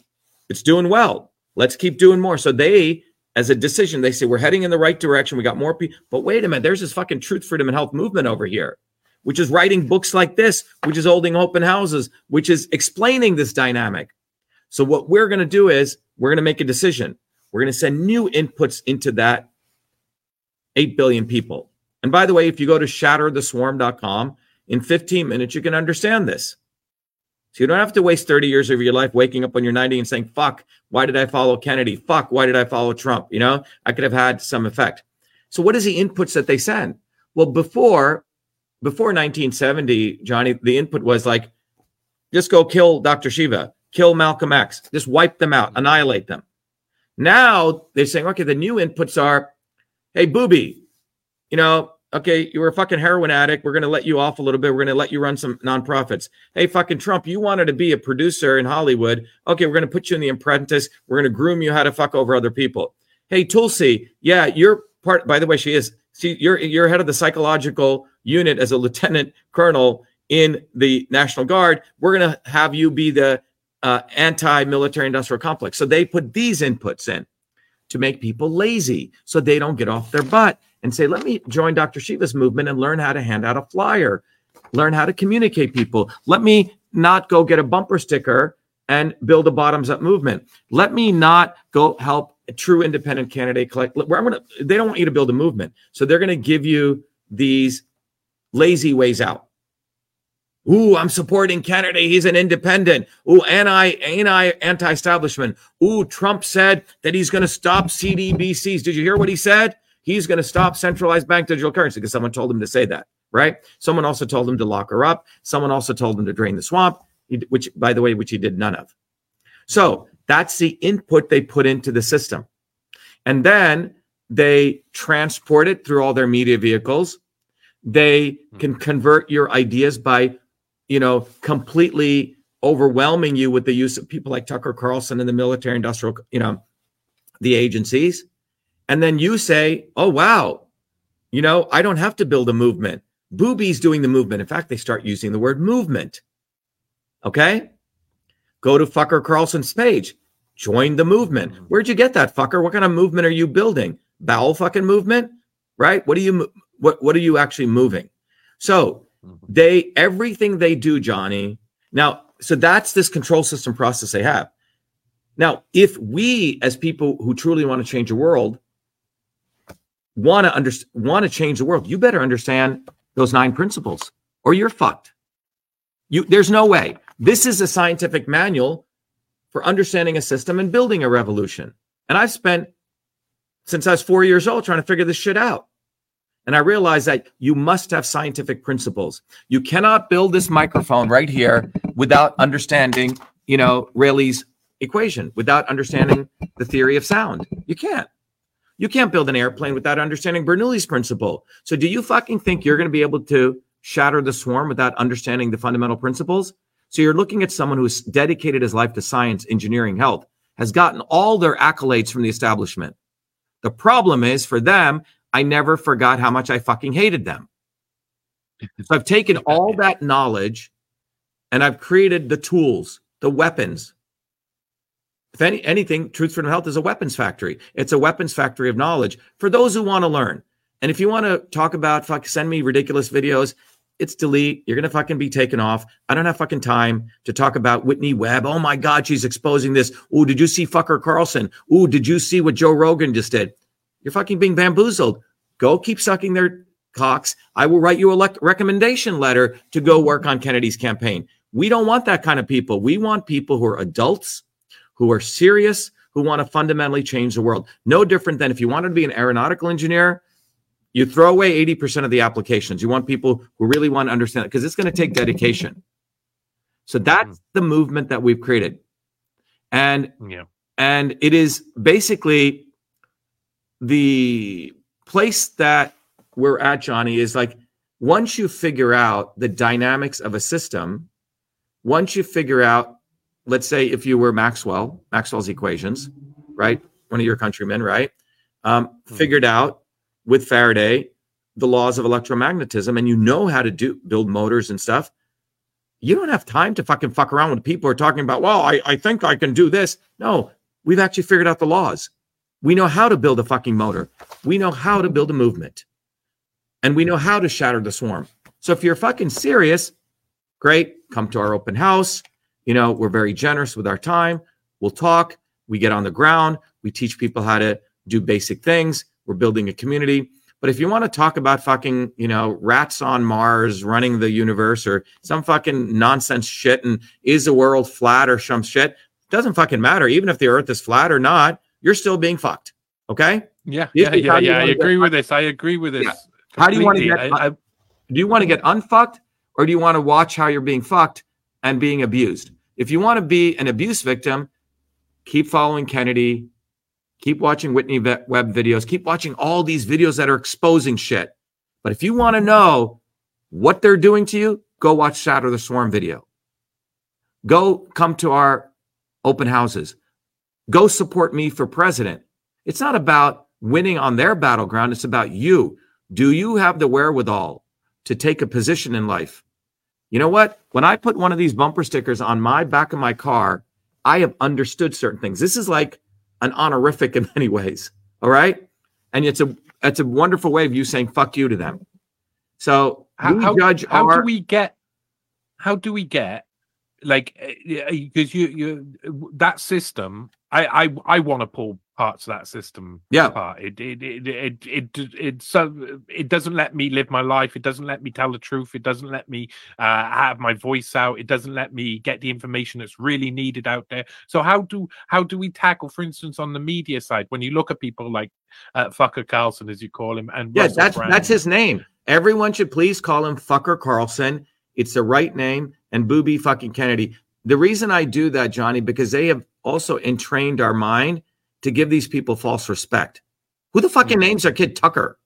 it's doing well. Let's keep doing more. So they, as a decision, they say we're heading in the right direction. We got more people. But wait a minute, there's this fucking truth, freedom, and health movement over here, which is writing books like this, which is holding open houses, which is explaining this dynamic. So what we're going to do is we're going to make a decision. We're going to send new inputs into that 8 billion people. And by the way, if you go to shattertheswarm.com, in 15 minutes, you can understand this. So you don't have to waste 30 years of your life waking up when you're 90 and saying, fuck, why did I follow Kennedy? Fuck, why did I follow Trump? You know, I could have had some effect. So what is the inputs that they send? Well, before before 1970, Johnny, the input was like, just go kill Dr. Shiva, kill Malcolm X, just wipe them out, annihilate them. Now they're saying, okay, the new inputs are, hey, booby, you know, okay, you were a fucking heroin addict. We're going to let you off a little bit. We're going to let you run some nonprofits. Hey, fucking Trump, you wanted to be a producer in Hollywood. Okay, we're going to put you in the apprentice. We're going to groom you how to fuck over other people. Hey, Tulsi, yeah, you're part, by the way, she is, see, you're, you're head of the psychological unit as a lieutenant colonel in the National Guard. We're going to have you be the uh, anti military industrial complex. So they put these inputs in to make people lazy so they don't get off their butt and say, let me join Dr. Shiva's movement and learn how to hand out a flyer, learn how to communicate people. Let me not go get a bumper sticker and build a bottoms up movement. Let me not go help a true independent candidate collect where I'm gonna they don't want you to build a movement. So they're gonna give you these lazy ways out. Ooh, I'm supporting Kennedy. He's an independent. Ooh, anti, anti, anti-establishment. Ooh, Trump said that he's going to stop CBDCs. Did you hear what he said? He's going to stop centralized bank digital currency because someone told him to say that. right? Someone also told him to lock her up. Someone also told him to drain the swamp, which, by the way, which he did none of. So that's the input they put into the system. And then they transport it through all their media vehicles. They hmm. can convert your ideas by, you know, completely overwhelming you with the use of people like Tucker Carlson and the military industrial, you know, the agencies. And then you say, oh, wow, you know, I don't have to build a movement. Booby's doing the movement. In fact, they start using the word movement. Okay. Go to Fucker Carlson's page. Join the movement. Mm-hmm. Where'd you get that, fucker? What kind of movement are you building? Bowel fucking movement, right? What are you? What What are you actually moving? So mm-hmm. they everything they do, Johnny. Now, so that's this control system process they have. Now, if we, as people who truly want to change the world, want to understand, want to change the world, you better understand those nine principles, or you're fucked. You, there's no way. This is a scientific manual for understanding a system and building a revolution. And I've spent since I was four years old trying to figure this shit out. And I realized that you must have scientific principles. You cannot build this microphone right here without understanding, you know, Rayleigh's equation, without understanding the theory of sound. You can't. You can't build an airplane without understanding Bernoulli's principle. So do you fucking think you're going to be able to shatter the swarm without understanding the fundamental principles? So you're looking at someone who's dedicated his life to science, engineering, health, has gotten all their accolades from the establishment. The problem is for them, I never forgot how much I fucking hated them. So I've taken all that knowledge and I've created the tools, the weapons. If any, anything, Truth Freedom Health is a weapons factory. It's a weapons factory of knowledge for those who want to learn. And if you want to talk about, fuck, send me ridiculous videos, it's delete. You're to fucking be taken off. I don't have fucking time to talk about Whitney Webb. Oh my God, she's exposing this. Oh, did you see fucker Carlson? Oh, did you see what Joe Rogan just did? You're fucking being bamboozled. Go keep sucking their cocks. I will write you a lec- recommendation letter to go work on Kennedy's campaign. We don't want that kind of people. We want people who are adults, who are serious, who want to fundamentally change the world. No different than if you wanted to be an aeronautical engineer, you throw away 80% of the applications. You want people who really want to understand it because it's going to take dedication. So that's mm-hmm. the movement that we've created. And Yeah. and it is basically the place that we're at johnny is like once you figure out the dynamics of a system once you figure out let's say if you were maxwell maxwell's equations right one of your countrymen right um, figured out with faraday the laws of electromagnetism and you know how to do build motors and stuff you don't have time to fucking fuck around with people who are talking about well i, I think i can do this no we've actually figured out the laws we know how to build a fucking motor. We know how to build a movement. And we know how to shatter the swarm. So if you're fucking serious, great, come to our open house. You know, we're very generous with our time. We'll talk. We get on the ground. We teach people how to do basic things. We're building a community. But if you want to talk about fucking, you know, rats on Mars running the universe or some fucking nonsense shit and is the world flat or some shit, doesn't fucking matter. Even if the earth is flat or not, you're still being fucked. Okay. Yeah, yeah, yeah, yeah. I agree with this. I agree with this. Yeah. How do you wanna get- I, I, Do you want to get unfucked or do you want to watch how you're being fucked and being abused? If you want to be an abuse victim, keep following Kennedy, keep watching Whitney Webb videos, keep watching all these videos that are exposing shit. But if you want to know what they're doing to you, go watch Shatter the Swarm video. Go come to our open houses. Go support me for president. It's not about winning on their battleground. It's about you. Do you have the wherewithal to take a position in life? You know what? When I put one of these bumper stickers on my back of my car, I have understood certain things. This is like an honorific in many ways. All right. And it's a it's a wonderful way of you saying fuck you to them. So how, how, judge how our do we get how do we get like eh, eh, because you you that system i i i want to pull parts of that system Yeah. apart it it it it it, it, it so it doesn't let me live my life it doesn't let me tell the truth it doesn't let me uh have my voice out it doesn't let me get the information that's really needed out there so how do how do we tackle for instance on the media side when you look at people like uh, fucker carlson as you call him and Yeah, Russell that's Brand, that's his name. Everyone should please call him Fucker Carlson. It's the right name, and Booby fucking Kennedy. The reason I do that, Johnny, because they have also entrained our mind to give these people false respect. Who the fucking names their kid Tucker?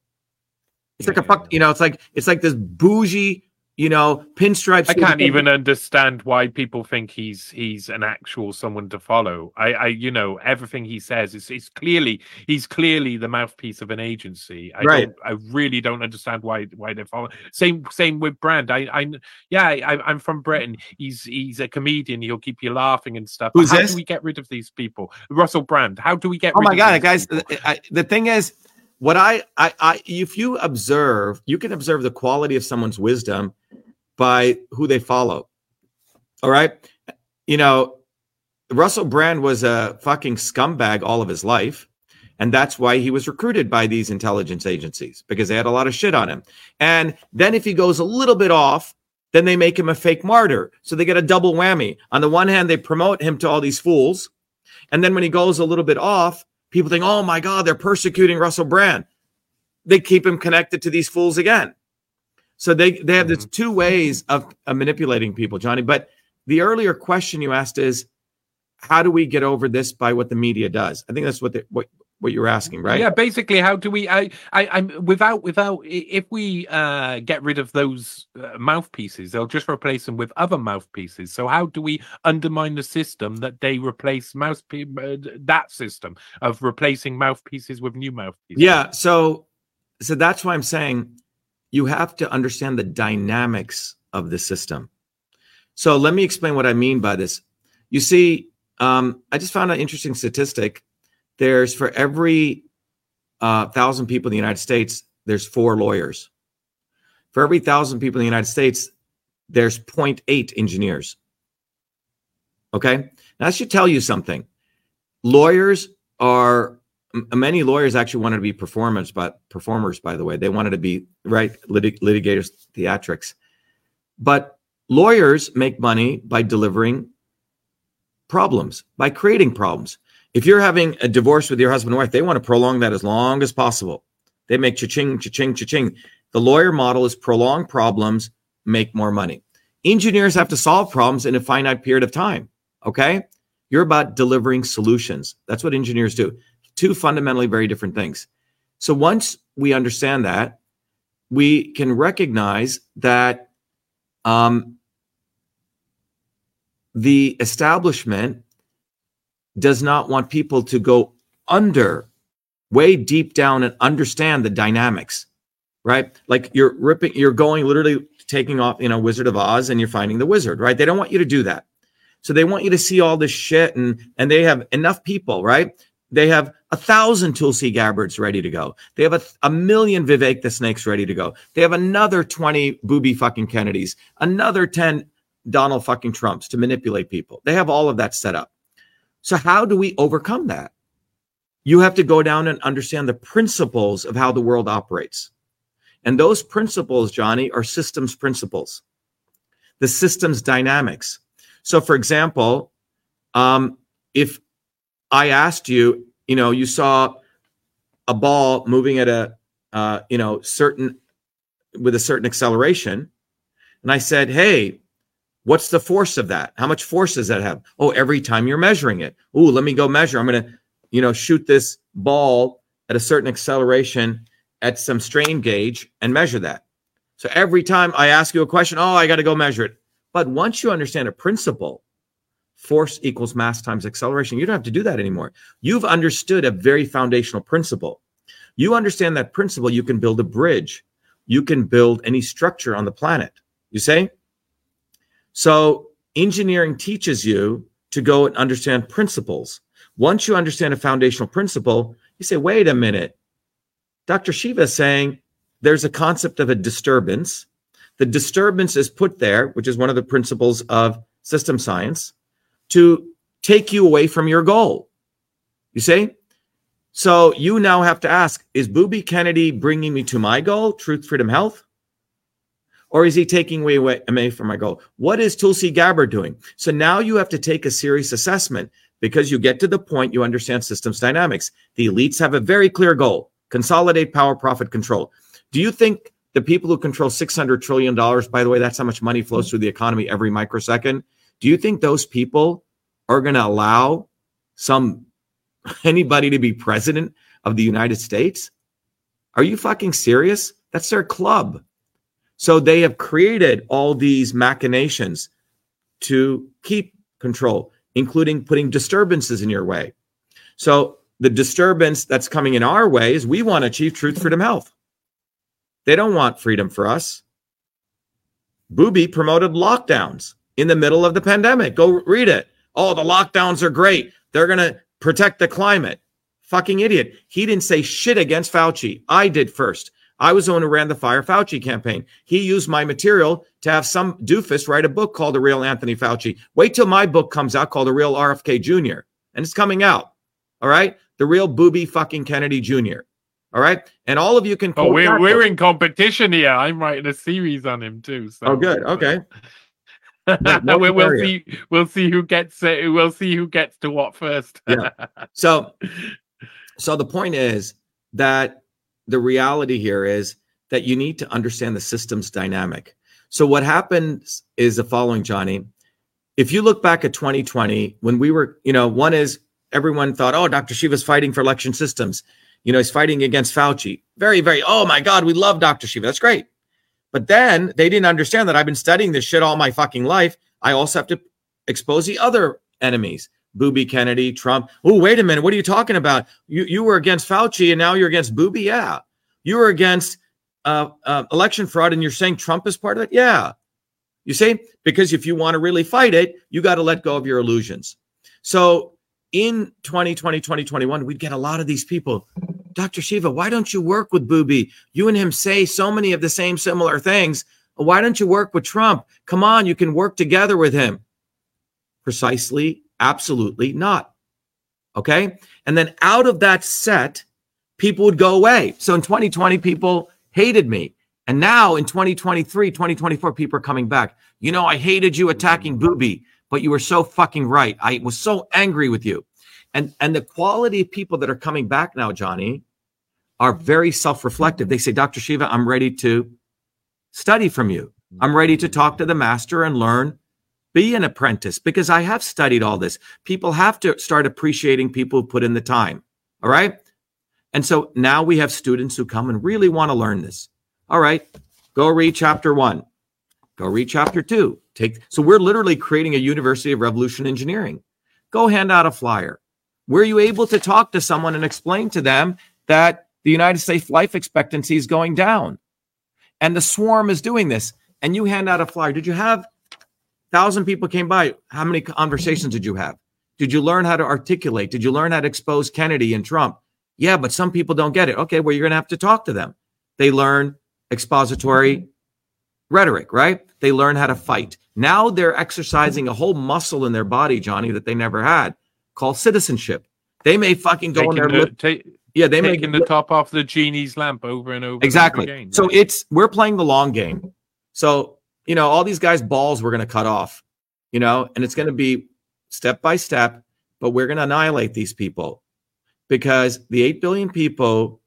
It's like a fuck, you know, it's like it's like this bougie, you know, pinstripes. I can't even understand why people think he's he's an actual someone to follow. I, I you know, everything he says is is clearly he's clearly the mouthpiece of an agency. I Right. don't, I really don't understand why why they follow. Same same with Brand. I I yeah, I, I'm from Britain. He's he's a comedian. He'll keep you laughing and stuff. Who's How this? do we get rid of these people? Russell Brand. How do we get? Oh rid my of god, guys! I, the thing is, what I, I, I, if you observe, you can observe the quality of someone's wisdom by who they follow. All right, you know, Russell Brand was a fucking scumbag all of his life, and that's why he was recruited by these intelligence agencies because they had a lot of shit on him. And then if he goes a little bit off, then they make him a fake martyr. So they get a double whammy. On the one hand, they promote him to all these fools. And then when he goes a little bit off, people think, oh my God, they're persecuting Russell Brand. They keep him connected to these fools again. So they, they have this mm-hmm. two ways of, of manipulating people, Johnny. But the earlier question you asked is, how do we get over this by what the media does? I think that's what the, what what you're asking, right? Yeah, basically, how do we? I, I, I'm without, without. If we uh, get rid of those uh, mouthpieces, they'll just replace them with other mouthpieces. So, how do we undermine the system that they replace mouthpiece? Uh, that system of replacing mouthpieces with new mouthpieces. Yeah. So, so that's why I'm saying you have to understand the dynamics of the system. So let me explain what I mean by this. You see, um, I just found an interesting statistic. There's for every uh, thousand people in the United States, there's four lawyers. For every thousand people in the United States, there's 0.8 engineers. Okay, now that should tell you something. Lawyers are m- many lawyers actually wanted to be performers, but performers, by the way, they wanted to be right litig- litigators, theatrics. But lawyers make money by delivering problems, by creating problems. If you're having a divorce with your husband and wife, they want to prolong that as long as possible. They make cha-ching, cha-ching, cha-ching. The lawyer model is prolong problems, make more money. Engineers have to solve problems in a finite period of time. Okay. You're about delivering solutions. That's what engineers do. Two fundamentally very different things. So once we understand that, we can recognize that um, the establishment does not want people to go under, way deep down and understand the dynamics, right? Like you're ripping, you're going literally taking off, you know, Wizard of Oz and you're finding the wizard, right? They don't want you to do that. So they want you to see all this shit and and they have enough people, right? They have a thousand Tulsi Gabbards ready to go. They have a, a million Vivek the Snakes ready to go. They have another 20 booby fucking Kennedys, another 10 Donald fucking Trumps to manipulate people. They have all of that set up. So how do we overcome that? You have to go down and understand the principles of how the world operates. And those principles, Johnny, are systems principles, the system's dynamics. So, for example, um, if I asked you, you know, you saw a ball moving at a, uh, you know, certain with a certain acceleration, and I said, "Hey, what's the force of that? How much force does that have?" Oh, every time you're measuring it. Oh, let me go measure. I'm going to, you know, shoot this ball at a certain acceleration at some strain gauge and measure that. So every time I ask you a question, oh, I got to go measure it. But once you understand a principle, force equals mass times acceleration, you don't have to do that anymore. You've understood a very foundational principle. You understand that principle, you can build a bridge. You can build any structure on the planet. You say? So engineering teaches you to go and understand principles. Once you understand a foundational principle, you say, wait a minute. Dr. Shiva is saying there's a concept of a disturbance. The disturbance is put there, which is one of the principles of system science, to take you away from your goal. You see? So you now have to ask is Booby Kennedy bringing me to my goal, truth, freedom, health? Or is he taking away, away from my goal? What is Tulsi Gabbard doing? So now you have to take a serious assessment because you get to the point you understand systems dynamics. The elites have a very clear goal consolidate power, profit, control. Do you think the people who control $600 trillion, by the way, that's how much money flows through the economy every microsecond. Do you think those people are going to allow some anybody to be president of the United States? Are you fucking serious? That's their club. So they have created all these machinations to keep control, including putting disturbances in your way. So the disturbance that's coming in our way is we want to achieve truth, freedom, health. They don't want freedom for us. Booby promoted lockdowns in the middle of the pandemic. Go read it. Oh, the lockdowns are great. They're going to protect the climate. Fucking idiot. He didn't say shit against Fauci. I did first. I was the one who ran the Fire Fauci campaign. He used my material to have some doofus write a book called The Real Anthony Fauci. Wait till my book comes out called The Real RFK Jr. And it's coming out. All right. The real booby fucking Kennedy Jr. All right. And all of you can. Oh, we're, we're in competition here. I'm writing a series on him too. So. Oh, good. Okay. no, we'll, we'll see. We'll see who gets it. We'll see who gets to what first. yeah. So, so the point is that the reality here is that you need to understand the system's dynamic. So what happens is the following, Johnny. If you look back at 2020, when we were, you know, one is everyone thought, oh, Dr. Shiva's fighting for election systems. You know, he's fighting against Fauci. Very, very, oh my God, we love Dr. Shiva. That's great. But then they didn't understand that I've been studying this shit all my fucking life. I also have to expose the other enemies. Booby Kennedy, Trump. Oh, wait a minute. What are you talking about? You you were against Fauci and now you're against Booby? Yeah. You were against uh, uh, election fraud and you're saying Trump is part of it? Yeah. You see? Because if you want to really fight it, you got to let go of your illusions. So in 2020, 2021, we'd get a lot of these people. Dr. Shiva, why don't you work with Booby? You and him say so many of the same similar things. Why don't you work with Trump? Come on, you can work together with him. Precisely, absolutely not. Okay. And then out of that set, people would go away. So in 2020, people hated me. And now in 2023, 2024, people are coming back. You know, I hated you attacking Booby but you were so fucking right. I was so angry with you. And and the quality of people that are coming back now, Johnny, are very self-reflective. They say, Dr. Shiva, I'm ready to study from you. I'm ready to talk to the master and learn, be an apprentice because I have studied all this. People have to start appreciating people who put in the time. All right. And so now we have students who come and really want to learn this. All right. Go read chapter one. Go read chapter two. Take so we're literally creating a University of Revolution Engineering. Go hand out a flyer. Were you able to talk to someone and explain to them that the United States life expectancy is going down? And the swarm is doing this. And you hand out a flyer. Did you have thousand people came by? How many conversations did you have? Did you learn how to articulate? Did you learn how to expose Kennedy and Trump? Yeah, but some people don't get it. Okay, well, you're going to have to talk to them. They learn expository rhetoric, right? They learn how to fight. Now they're exercising a whole muscle in their body, Johnny, that they never had, called citizenship. They may fucking go taking in there. The, take, yeah, they taking may the top off the genie's lamp over and over. Again. Exactly. And over again. So it's we're playing the long game. So you know, all these guys' balls we're going to cut off. You know, and it's going to be step by step, but we're going to annihilate these people because the eight billion people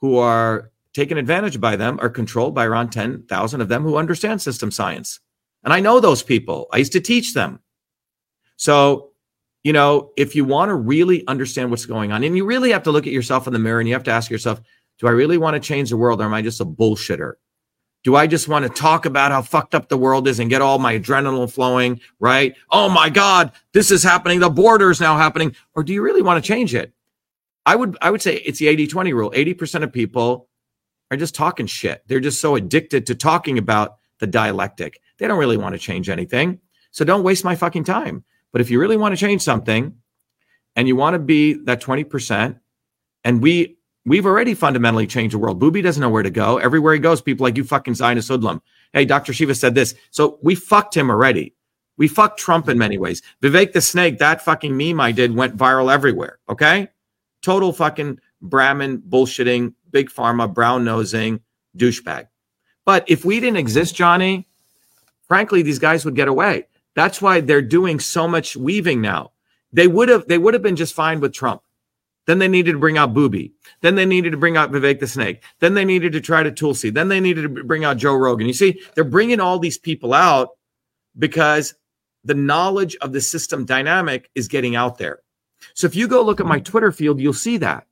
who are taken advantage by them are controlled by around 10,000 of them who understand system science. And I know those people. I used to teach them. So, you know, if you want to really understand what's going on, and you really have to look at yourself in the mirror and you have to ask yourself, do I really want to change the world or am I just a bullshitter? Do I just want to talk about how fucked up the world is and get all my adrenaline flowing, right? Oh my God, this is happening. The border is now happening. Or do you really want to change it? I would, I would say it's the 80 20 rule. 80% of people are just talking shit. They're just so addicted to talking about the dialectic. They don't really want to change anything. So don't waste my fucking time. But if you really want to change something and you want to be that 20%, and we we've already fundamentally changed the world. Booby doesn't know where to go. Everywhere he goes, people like you fucking Zionist hoodlum. Hey, Dr. Shiva said this. So we fucked him already. We fucked Trump in many ways. Vivek the Snake, that fucking meme I did went viral everywhere. Okay. Total fucking Brahmin bullshitting big pharma, brown nosing douchebag. But if we didn't exist, Johnny, frankly, these guys would get away. That's why they're doing so much weaving now. They would have they would have been just fine with Trump. Then they needed to bring out Booby. Then they needed to bring out Vivek the Snake. Then they needed to try to Tulsi. Then they needed to bring out Joe Rogan. You see, they're bringing all these people out because the knowledge of the system dynamic is getting out there. So if you go look at my Twitter field, you'll see that.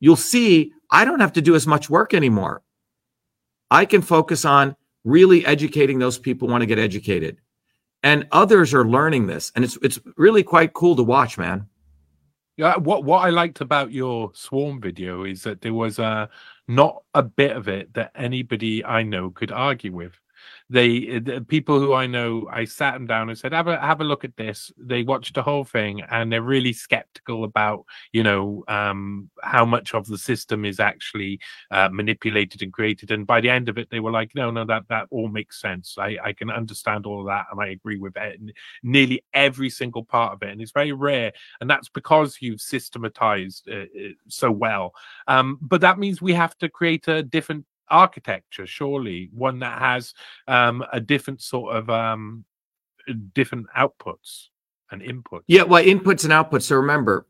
You'll see I don't have to do as much work anymore. I can focus on really educating those people who want to get educated. And others are learning this. And it's it's really quite cool to watch, man. Yeah, what what I liked about your swarm video is that there was uh, not a bit of it that anybody I know could argue with they the people who I know, I sat them down and said, "Have a have a look at this." They watched the whole thing and they're really skeptical about you know um, how much of the system is actually uh, manipulated and created. And by the end of it, they were like, "No, no, that that all makes sense. I I can understand all of that and I agree with it, nearly every single part of it." And it's very rare, and that's because you've systematized uh, uh, so well. Um, but that means we have to create a different architecture surely one that has um, a different sort of um, different outputs and inputs. Yeah well inputs and outputs. So remember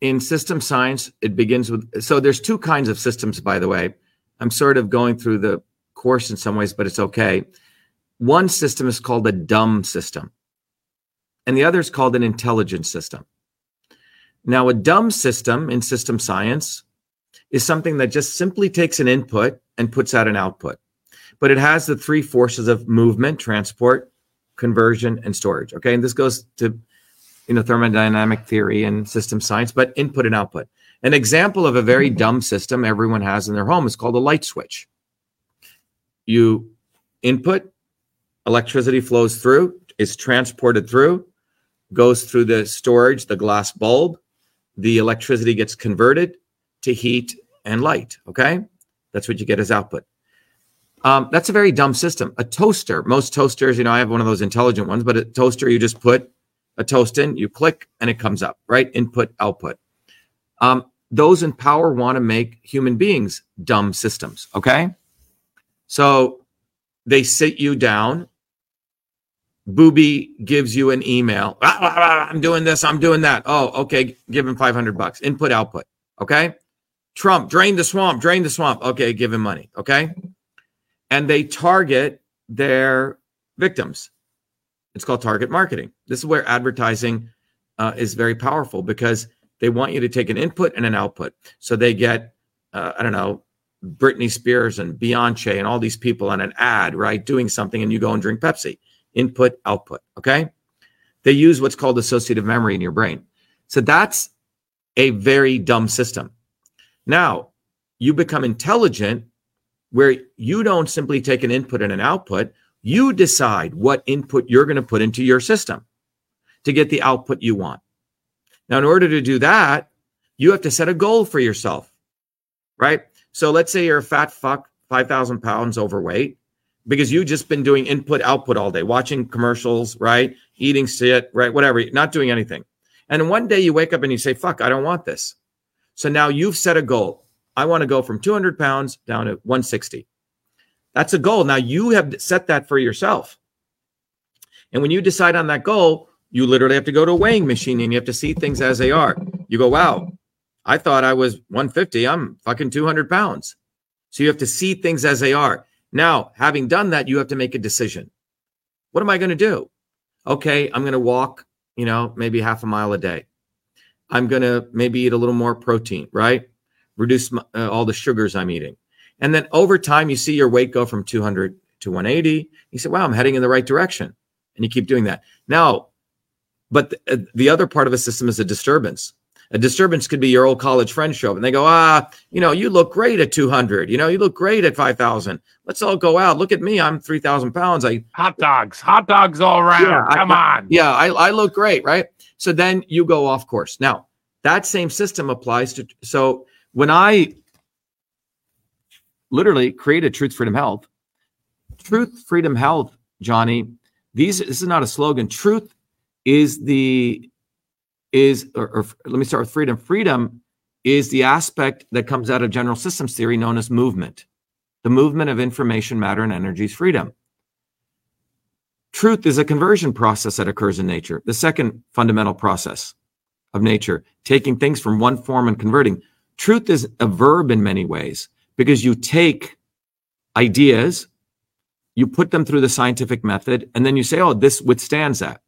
in system science it begins with so there's two kinds of systems by the way. I'm sort of going through the course in some ways but it's okay. One system is called a dumb system and the other is called an intelligent system. Now a dumb system in system science is something that just simply takes an input and puts out an output. But it has the three forces of movement, transport, conversion, and storage. Okay. And this goes to you know thermodynamic theory and system science, but input and output. An example of a very dumb system everyone has in their home is called a light switch. You input, electricity flows through, is transported through, goes through the storage, the glass bulb, the electricity gets converted to heat and light. Okay. That's what you get as output. Um, that's a very dumb system. A toaster, most toasters, you know, I have one of those intelligent ones, but a toaster, you just put a toast in, you click, and it comes up, right? Input, output. Um, those in power want to make human beings dumb systems, okay? So they sit you down. Booby gives you an email. Ah, ah, ah, I'm doing this. I'm doing that. Oh, okay. Give him 500 bucks. Input, output. Okay. Trump, drain the swamp, drain the swamp. Okay, give him money. Okay. And they target their victims. It's called target marketing. This is where advertising uh, is very powerful because they want you to take an input and an output. So they get, uh, I don't know, Britney Spears and Beyonce and all these people on an ad, right? Doing something, and you go and drink Pepsi. Input, output. Okay. They use what's called associative memory in your brain. So that's a very dumb system. Now, you become intelligent where you don't simply take an input and an output, you decide what input you're going to put into your system to get the output you want. Now, in order to do that, you have to set a goal for yourself, right? So let's say you're a fat fuck, 5,000 pounds overweight, because you've just been doing input output all day, watching commercials, right? Eating shit, right? Whatever, not doing anything. And one day you wake up and you say, fuck, I don't want this. So now you've set a goal. I want to go from 200 pounds down to 160. That's a goal. Now you have set that for yourself. And when you decide on that goal, you literally have to go to a weighing machine and you have to see things as they are. You go, wow, I thought I was 150. I'm fucking 200 pounds. So you have to see things as they are. Now, having done that, you have to make a decision. What am I going to do? Okay, I'm going to walk, you know, maybe half a mile a day. I'm going to maybe eat a little more protein, right? Reduce my, uh, all the sugars I'm eating. And then over time, you see your weight go from 200 to 180. You say, wow, I'm heading in the right direction. And you keep doing that. Now, but the, uh, the other part of the system is a disturbance. A disturbance could be your old college friend show up and they go, ah, you know, you look great at 200. You know, you look great at 5,000. Let's all go out. Look at me. I'm 3,000 pounds. I hot dogs, hot dogs all around. Yeah, Come I, on. Yeah, I, I look great, right? So then you go off course. Now, that same system applies to. So when I literally created Truth, Freedom, Health, Truth, Freedom, Health, Johnny, these this is not a slogan. Truth is the is or, or let me start with freedom. Freedom is the aspect that comes out of general systems theory known as movement. The movement of information, matter, and energy is freedom. Truth is a conversion process that occurs in nature, the second fundamental process. of nature, taking things from one form and converting. Truth is a verb in many ways because you take ideas, you put them through the scientific method, and then you say, oh, this withstands that.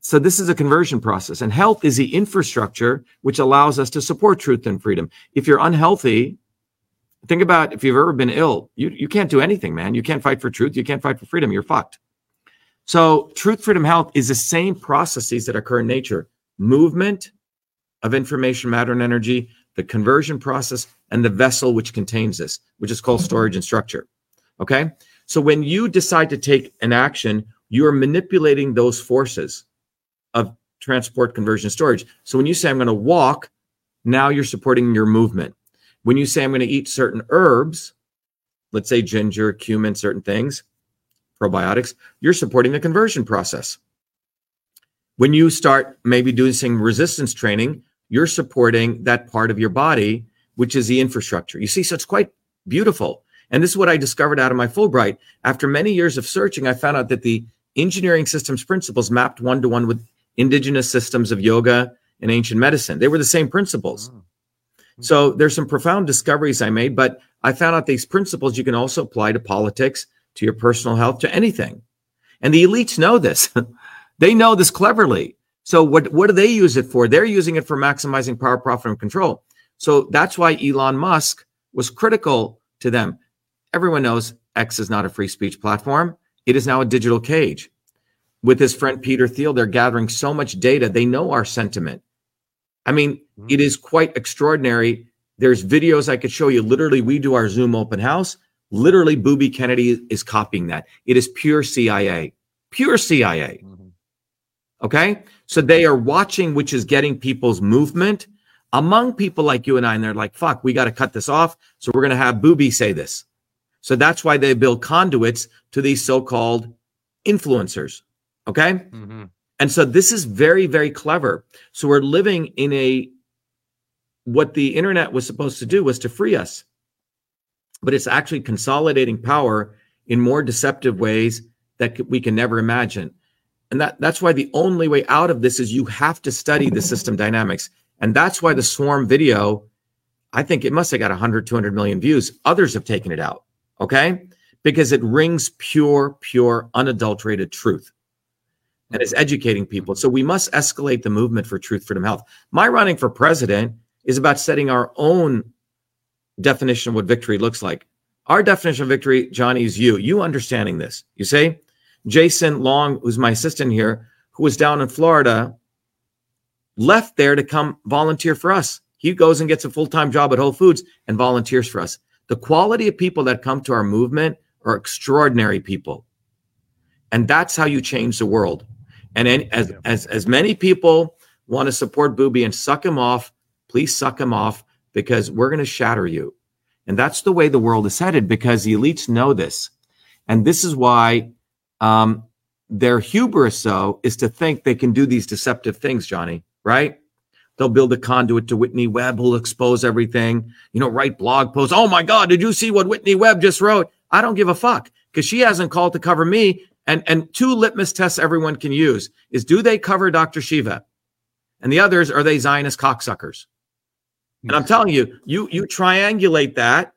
So this is a conversion process. And health is the infrastructure which allows us to support truth and freedom. If you're unhealthy, think about if you've ever been ill, you, you can't do anything, man. You can't fight for truth. You can't fight for freedom. You're fucked. So truth, freedom, health is the same processes that occur in nature. Movement of information, matter, and energy, the conversion process, and the vessel which contains this, which is called storage and structure. Okay. So when you decide to take an action, you are manipulating those forces of transport, conversion, storage. So when you say, I'm going to walk, now you're supporting your movement. When you say, I'm going to eat certain herbs, let's say ginger, cumin, certain things, probiotics, you're supporting the conversion process. When you start maybe doing some resistance training, you're supporting that part of your body, which is the infrastructure. You see, so it's quite beautiful. And this is what I discovered out of my Fulbright. After many years of searching, I found out that the engineering systems principles mapped one to one with indigenous systems of yoga and ancient medicine. They were the same principles. Oh. Hmm. So there's some profound discoveries I made, but I found out these principles you can also apply to politics, to your personal health, to anything. And the elites know this. they know this cleverly. So what, what do they use it for? They're using it for maximizing power, profit, and control. So that's why Elon Musk was critical to them. Everyone knows X is not a free speech platform. It is now a digital cage with his friend Peter Thiel, they're gathering so much data. They know our sentiment. I mean, mm-hmm. it is quite extraordinary. There's videos I could show you. Literally, we do our Zoom open house. Literally, Booby Kennedy is copying that. It is pure CIA, pure CIA. Mm-hmm. Okay. So they are watching, which is getting people's movement among people like you and I. And they're like, fuck, we got to cut this off. So we're going to have Booby say this. So that's why they build conduits to these so called influencers. Okay. Mm-hmm. And so this is very, very clever. So we're living in a, what the internet was supposed to do was to free us, but it's actually consolidating power in more deceptive ways that we can never imagine. And that, that's why the only way out of this is you have to study the system dynamics. And that's why the swarm video, I think it must have got 100, 200 million views. Others have taken it out. Okay. Because it rings pure, pure, unadulterated truth and is educating people. So we must escalate the movement for truth, freedom, health. My running for president is about setting our own definition of what victory looks like. Our definition of victory, Johnny, is you. You understanding this. You say, Jason Long, who's my assistant here, who was down in Florida, left there to come volunteer for us. He goes and gets a full time job at Whole Foods and volunteers for us. The quality of people that come to our movement are extraordinary people. And that's how you change the world. And any, as, as, as many people want to support Booby and suck him off, please suck him off because we're going to shatter you. And that's the way the world is headed because the elites know this. And this is why um, their hubris, though, is to think they can do these deceptive things, Johnny, right? They'll build a conduit to Whitney Webb who'll expose everything, you know, write blog posts. Oh my God, did you see what Whitney Webb just wrote? I don't give a fuck because she hasn't called to cover me and and two litmus tests everyone can use is do they cover Dr. Shiva? And the others are they Zionist cocksuckers? And I'm telling you, you you triangulate that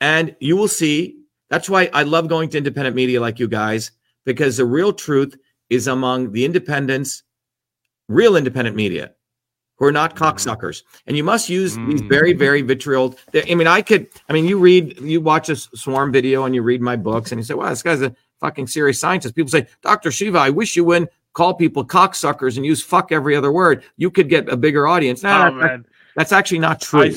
and you will see. That's why I love going to independent media like you guys, because the real truth is among the independents, real independent media who are not mm-hmm. cocksuckers. And you must use mm. these very, very vitriol. I mean, I could, I mean, you read, you watch a swarm video and you read my books and you say, wow, this guy's a fucking serious scientist. People say, Dr. Shiva, I wish you wouldn't call people cocksuckers and use fuck every other word. You could get a bigger audience. Nah, oh, that's, that's, actually not true.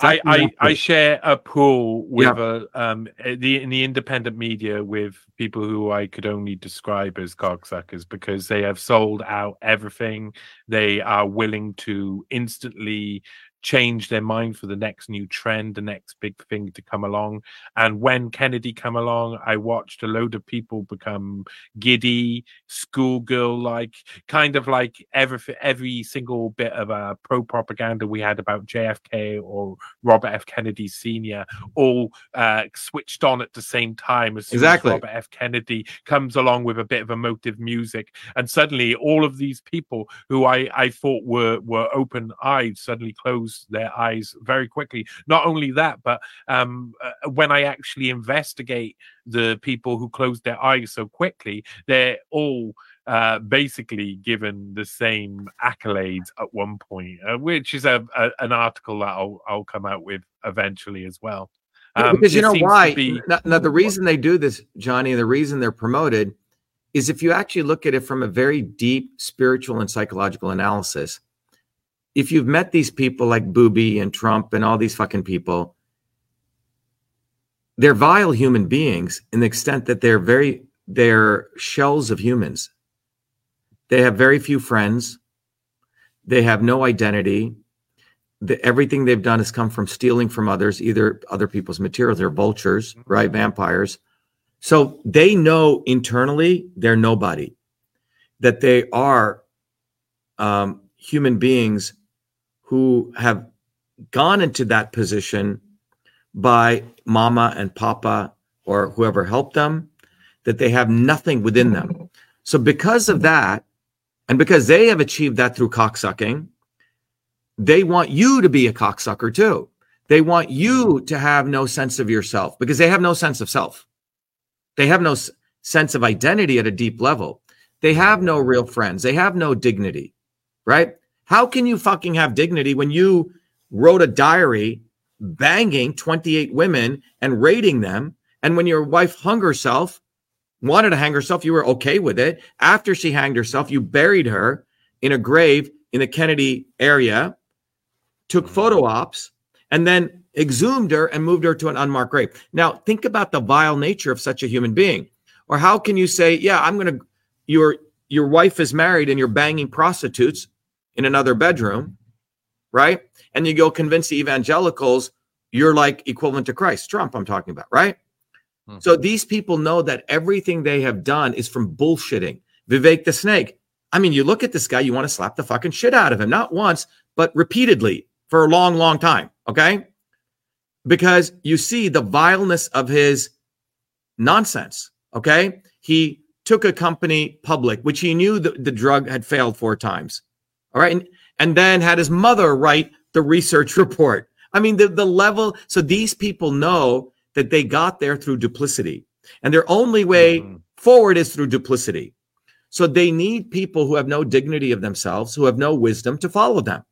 I, I, I, share a pool with yeah. a, um the in the independent media with people who I could only describe as cocksuckers because they have sold out everything. They are willing to instantly change their mind for the next new trend, the next big thing to come along. And when Kennedy come along, I watched a load of people become giddy, schoolgirl like, kind of like every every single bit of uh, pro propaganda we had about JFK or Robert F. Kennedy Sr. all uh, switched on at the same time as soon Exactly. as Robert F. Kennedy comes along with a bit of emotive music, and suddenly all of these people who I I thought were were open eyed suddenly close their eyes very quickly. Not only that, but um, uh, when I actually investigate the people who closed their eyes so quickly, they're all uh, basically given the same accolades at one point, uh, which is a, a an article that I'll I'll come out with eventually as well. Um, because you know why? be- Now, now, the reason they do this, Johnny, and the reason they're promoted is if you actually look at it from a very deep spiritual and psychological analysis. If you've met these people like Booby and Trump and all these fucking people, they're vile human beings in the extent that they're very they're shells of humans. They have very few friends. They have no identity the, everything they've done has come from stealing from others, either other people's materials. They're vultures, right? Vampires. So they know internally they're nobody, that they are um, human beings who have gone into that position by mama and papa or whoever helped them, that they have nothing within them. So because of that, and because they have achieved that through cocksucking, they want you to be a cocksucker too. They want you to have no sense of yourself because they have no sense of self. They have no s- sense of identity at a deep level. They have no real friends. They have no dignity, right? How can you fucking have dignity when you wrote a diary banging 28 women and rating them? And when your wife hung herself, wanted to hang herself, you were okay with it. After she hanged herself, you buried her in a grave in the Kennedy area, took mm-hmm. photo ops, and then exhumed her and moved her to an unmarked grave. Now, think about the vile nature of such a human being. Or how can you say, yeah, I'm going to, your, your wife is married and you're banging prostitutes in another bedroom, right? And you go convince the evangelicals you're like equivalent to Christ, Trump, I'm talking about, right? Mhm. So these people know that everything they have done is from bullshitting. Vivek the snake. I mean, you look at this guy, you want to slap the fucking shit out of him, not once, but repeatedly for a long, long time. Okay. Because you see the vileness of his nonsense. Okay. He took a company public, which he knew the, the drug had failed four times. All right. And, and then had his mother write the research report. I mean, the, the level. So these people know that they got there through duplicity. And their only way Mhm. forward is through duplicity. So they need people who have no dignity of themselves, who have no wisdom to follow them.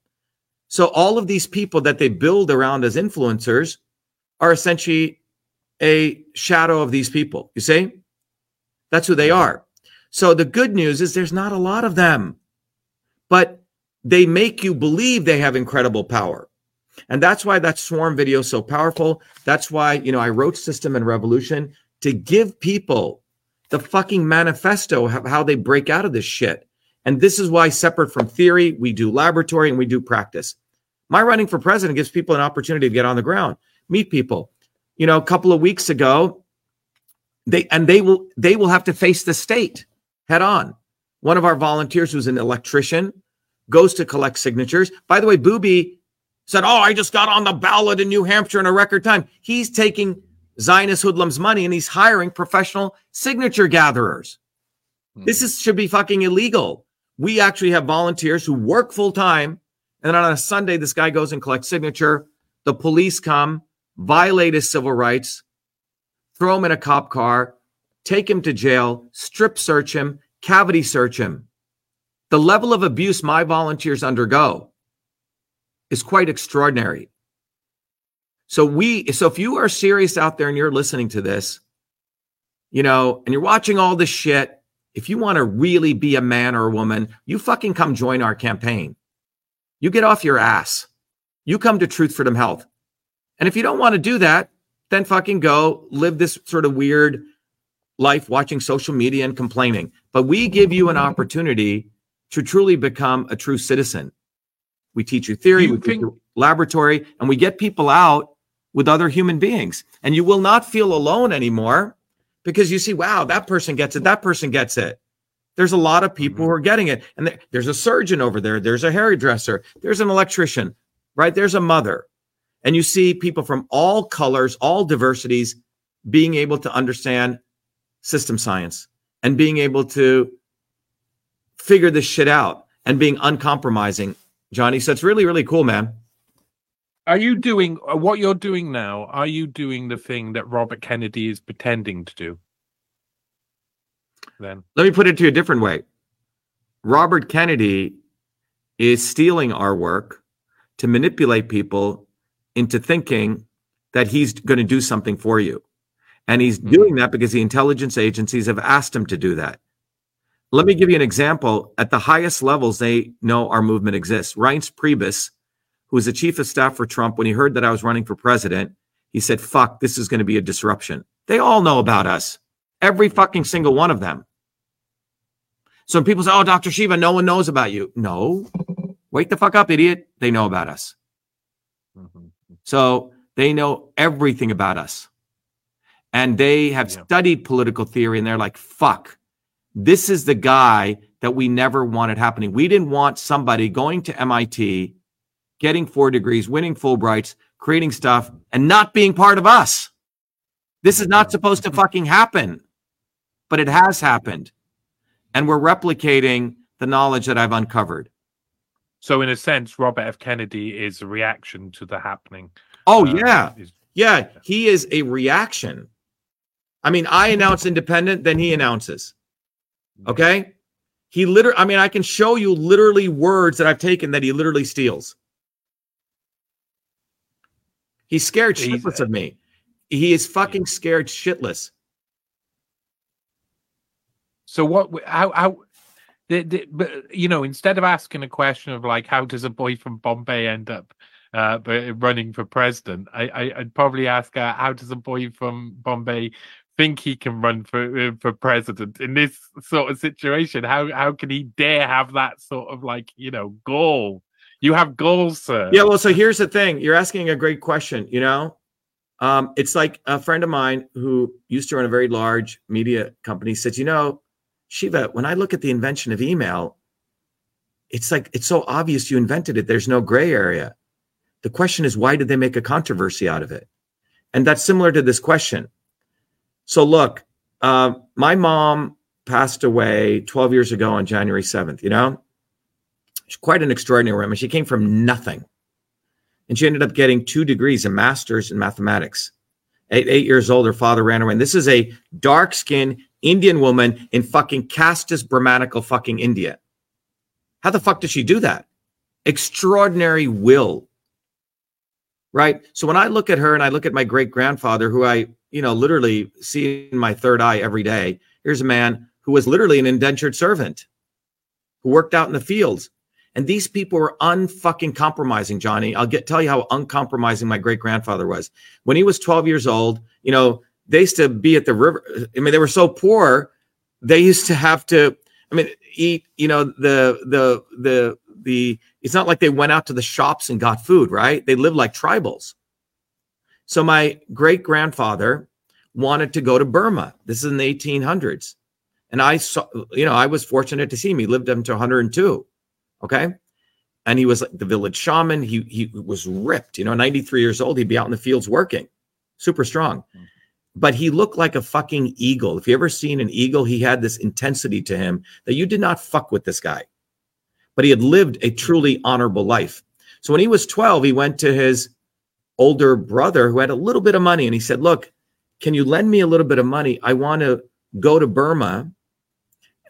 So all of these people that they build around as influencers are essentially a shadow of these people. You see? That's who they are. So the good news is there's not a lot of them, but they make you believe they have incredible power. And that's why that swarm video is so powerful. That's why, you know, I wrote System and Revolution to give people the fucking manifesto of how they break out of this shit. And this is why, separate from theory, we do laboratory and we do practice. My running for president gives people an opportunity to get on the ground, meet people. You know, a couple of weeks ago, they and they will they will have to face the state head on. One of our volunteers, who's an electrician, goes to collect signatures. By the way, Booby said, "Oh, I just got on the ballot in New Hampshire in a record time." He's taking Zionist hoodlums money and he's hiring professional signature gatherers. Hmm. This is should be fucking illegal. We actually have volunteers who work full time, and then on a Sunday, this guy goes and collects signature. The police come, violate his civil rights, throw him in a cop car, take him to jail, strip search him, cavity search him. The level of abuse my volunteers undergo is quite extraordinary. So we so if you are serious out there and you're listening to this, you know, and you're watching all this shit, if you want to really be a man or a woman, you fucking come join our campaign. You get off your ass. You come to Truth Freedom Health. And if you don't want to do that, then fucking go live this sort of weird life watching social media and complaining. But we give you an opportunity to truly become a true citizen. We teach you theory. You we teach you- laboratory and we get people out with other human beings. And you will not feel alone anymore because you see, wow, that person gets it, that person gets it. There's a lot of people Mhm. who are getting it. And there- there's a surgeon over there, there's a hairdresser, there's an electrician, right? There's a mother. And you see people from all colors, all diversities being able to understand system science and being able to figure this shit out and being uncompromising, Johnny. So it's really, really cool, man. Are you doing uh, what you're doing now? Are you doing the thing that Robert Kennedy is pretending to do? Then Let me put it to you a different way. Robert Kennedy is stealing our work to manipulate people into thinking that he's going to do something for you. And he's Mhm. doing that because the intelligence agencies have asked him to do that. Let me give you an example. At the highest levels, they know our movement exists. Reince Priebus, who was the chief of staff for Trump, when he heard that I was running for president, he said, fuck, this is going to be a disruption. They all know about us. Every fucking single one of them. So when people say, oh, Dr. Shiva, no one knows about you. No. Wake the fuck up, idiot. They know about us. Mhm. So they know everything about us. And they have Yeah. studied political theory and they're like, fuck, this is the guy that we never wanted happening. We didn't want somebody going to MIT, getting four degrees, winning Fulbrights, creating stuff, and not being part of us. This is not supposed to fucking happen, but it has happened. And we're replicating the knowledge that I've uncovered. So, in a sense, Robert F. Kennedy is a reaction to the happening. Oh, Um, yeah. is- Yeah, he is a reaction. I mean, I announce independent, then he announces. Okay. He literally, I mean, I can show you literally words that I've taken that he literally steals. He's scared He's- shitless of me. He is fucking scared shitless. So what? How? How? The, the, but you know, instead of asking a question of like, how does a boy from Bombay end up uh, running for president? I, I I'd probably ask, uh, how does a boy from Bombay think he can run for uh, for president in this sort of situation? How how can he dare have that sort of like you know goal? You have goals, sir. Yeah, well, so here's the thing. You're asking a great question, you know? Um, it's like a friend of mine who used to run a very large media company said, you know, Shiva, when I look at the invention of email, it's like it's so obvious you invented it. There's no gray area. The question is, why did they make a controversy out of it? And that's similar to this question. So, look, uh, my mom passed away 12 years ago on January 7th, you know? She's quite an extraordinary woman. She came from nothing. And she ended up getting two degrees, a master's in mathematics. At eight years old, her father ran away. And this is a dark skinned Indian woman in fucking casteist Brahmanical fucking India. How the fuck did she do that? Extraordinary will. Right. So when I look at her and I look at my great grandfather, who I, you know, literally seeing my third eye every day, here's a man who was literally an indentured servant who worked out in the fields. And these people were unfucking compromising, Johnny. I'll get tell you how uncompromising my great grandfather was. When he was 12 years old, you know, they used to be at the river. I mean, they were so poor, they used to have to, I mean, eat, you know, the the the the it's not like they went out to the shops and got food, right? They lived like tribals. So my great grandfather wanted to go to Burma. This is in the 1800s. And I saw, you know, I was fortunate to see him. He lived up to 102. Okay. And he was like the village shaman. He he was ripped, you know, 93 years old. He'd be out in the fields working, super strong. Mm-hmm. But he looked like a fucking eagle. If you ever seen an eagle, he had this intensity to him that you did not fuck with this guy. But he had lived a truly honorable life. So when he was 12, he went to his older brother who had a little bit of money and he said, Look, can you lend me a little bit of money? I want to go to Burma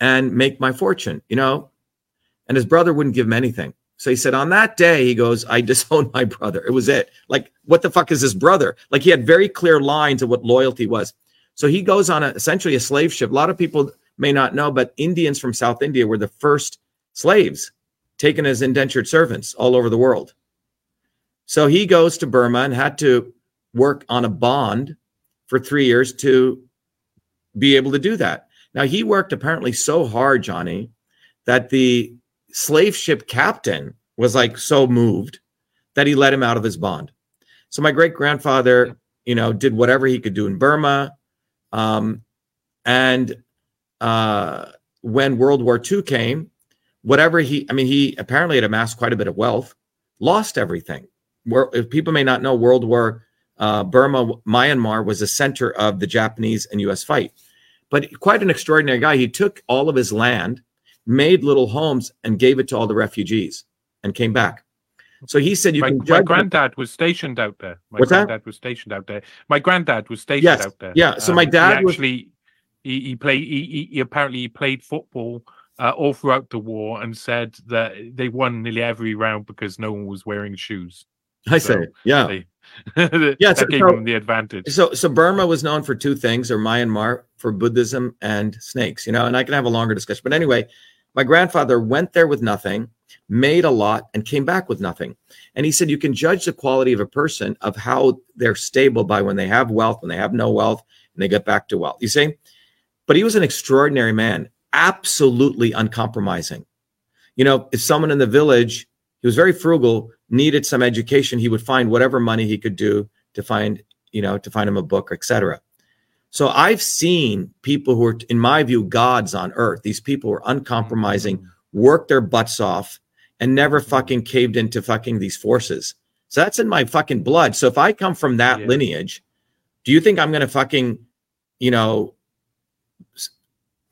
and make my fortune, you know? And his brother wouldn't give him anything. So he said, on that day, he goes, I disowned my brother. It was it. Like, what the fuck is his brother? Like, he had very clear lines of what loyalty was. So he goes on a, essentially a slave ship. A lot of people may not know, but Indians from South India were the first slaves taken as indentured servants all over the world. So he goes to Burma and had to work on a bond for three years to be able to do that. Now, he worked apparently so hard, Johnny, that the slave ship captain was like so moved that he let him out of his bond. So my great grandfather, you know, did whatever he could do in Burma. Um, and uh, when World War II came, whatever he, I mean, he apparently had amassed quite a bit of wealth, lost everything. Where if people may not know, World War uh, Burma, Myanmar was the center of the Japanese and U.S. fight. But quite an extraordinary guy. He took all of his land, made little homes, and gave it to all the refugees, and came back. So he said, "You my, can my judge." granddad was stationed out there. My What's that? granddad was stationed out there. My granddad was stationed Yes, out there. yeah, so Um, my he dad was- actually he, he played. He, he, he apparently he played football uh, all throughout the war and said that they won nearly every round because no one was wearing shoes. I So, say, yeah. They, that Yeah, so- gave so- them the advantage. So, so Burma was known for two things, or Myanmar for Buddhism and snakes, you know. And I can have a longer discussion, but anyway, my grandfather went there with nothing, made a lot, and came back with nothing. And he said you can judge the quality of a person of how they're stable by when they have wealth, when they have no wealth, and they get back to wealth. You see, but he was an extraordinary man, absolutely uncompromising. You know, if someone in the village, he was very frugal, needed some education, he would find whatever money he could do to find, you know, to find him a book, etc. So I've seen people who are, in my view, gods on earth. These people were uncompromising, Mm-hmm. worked their butts off, and never fucking caved into fucking these forces. So that's in my fucking blood. So if I come from that Yeah. lineage, do you think I'm going to fucking, you know,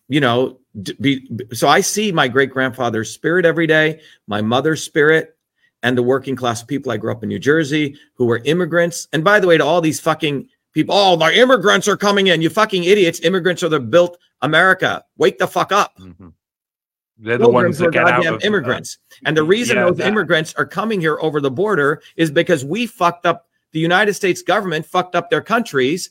you know, be, so I see my great grandfather's spirit every day, my mother's spirit, and the working class people. I grew up in New Jersey who were immigrants. And by the way, to all these fucking people, oh, the immigrants are coming in. You fucking idiots. Immigrants are the built America. Wake the fuck up. Mhm. They're the Pilgrims ones that get out of uh, immigrants. and the reason yeah, those that- immigrants are coming here over the border is because we fucked up the United States government fucked up their countries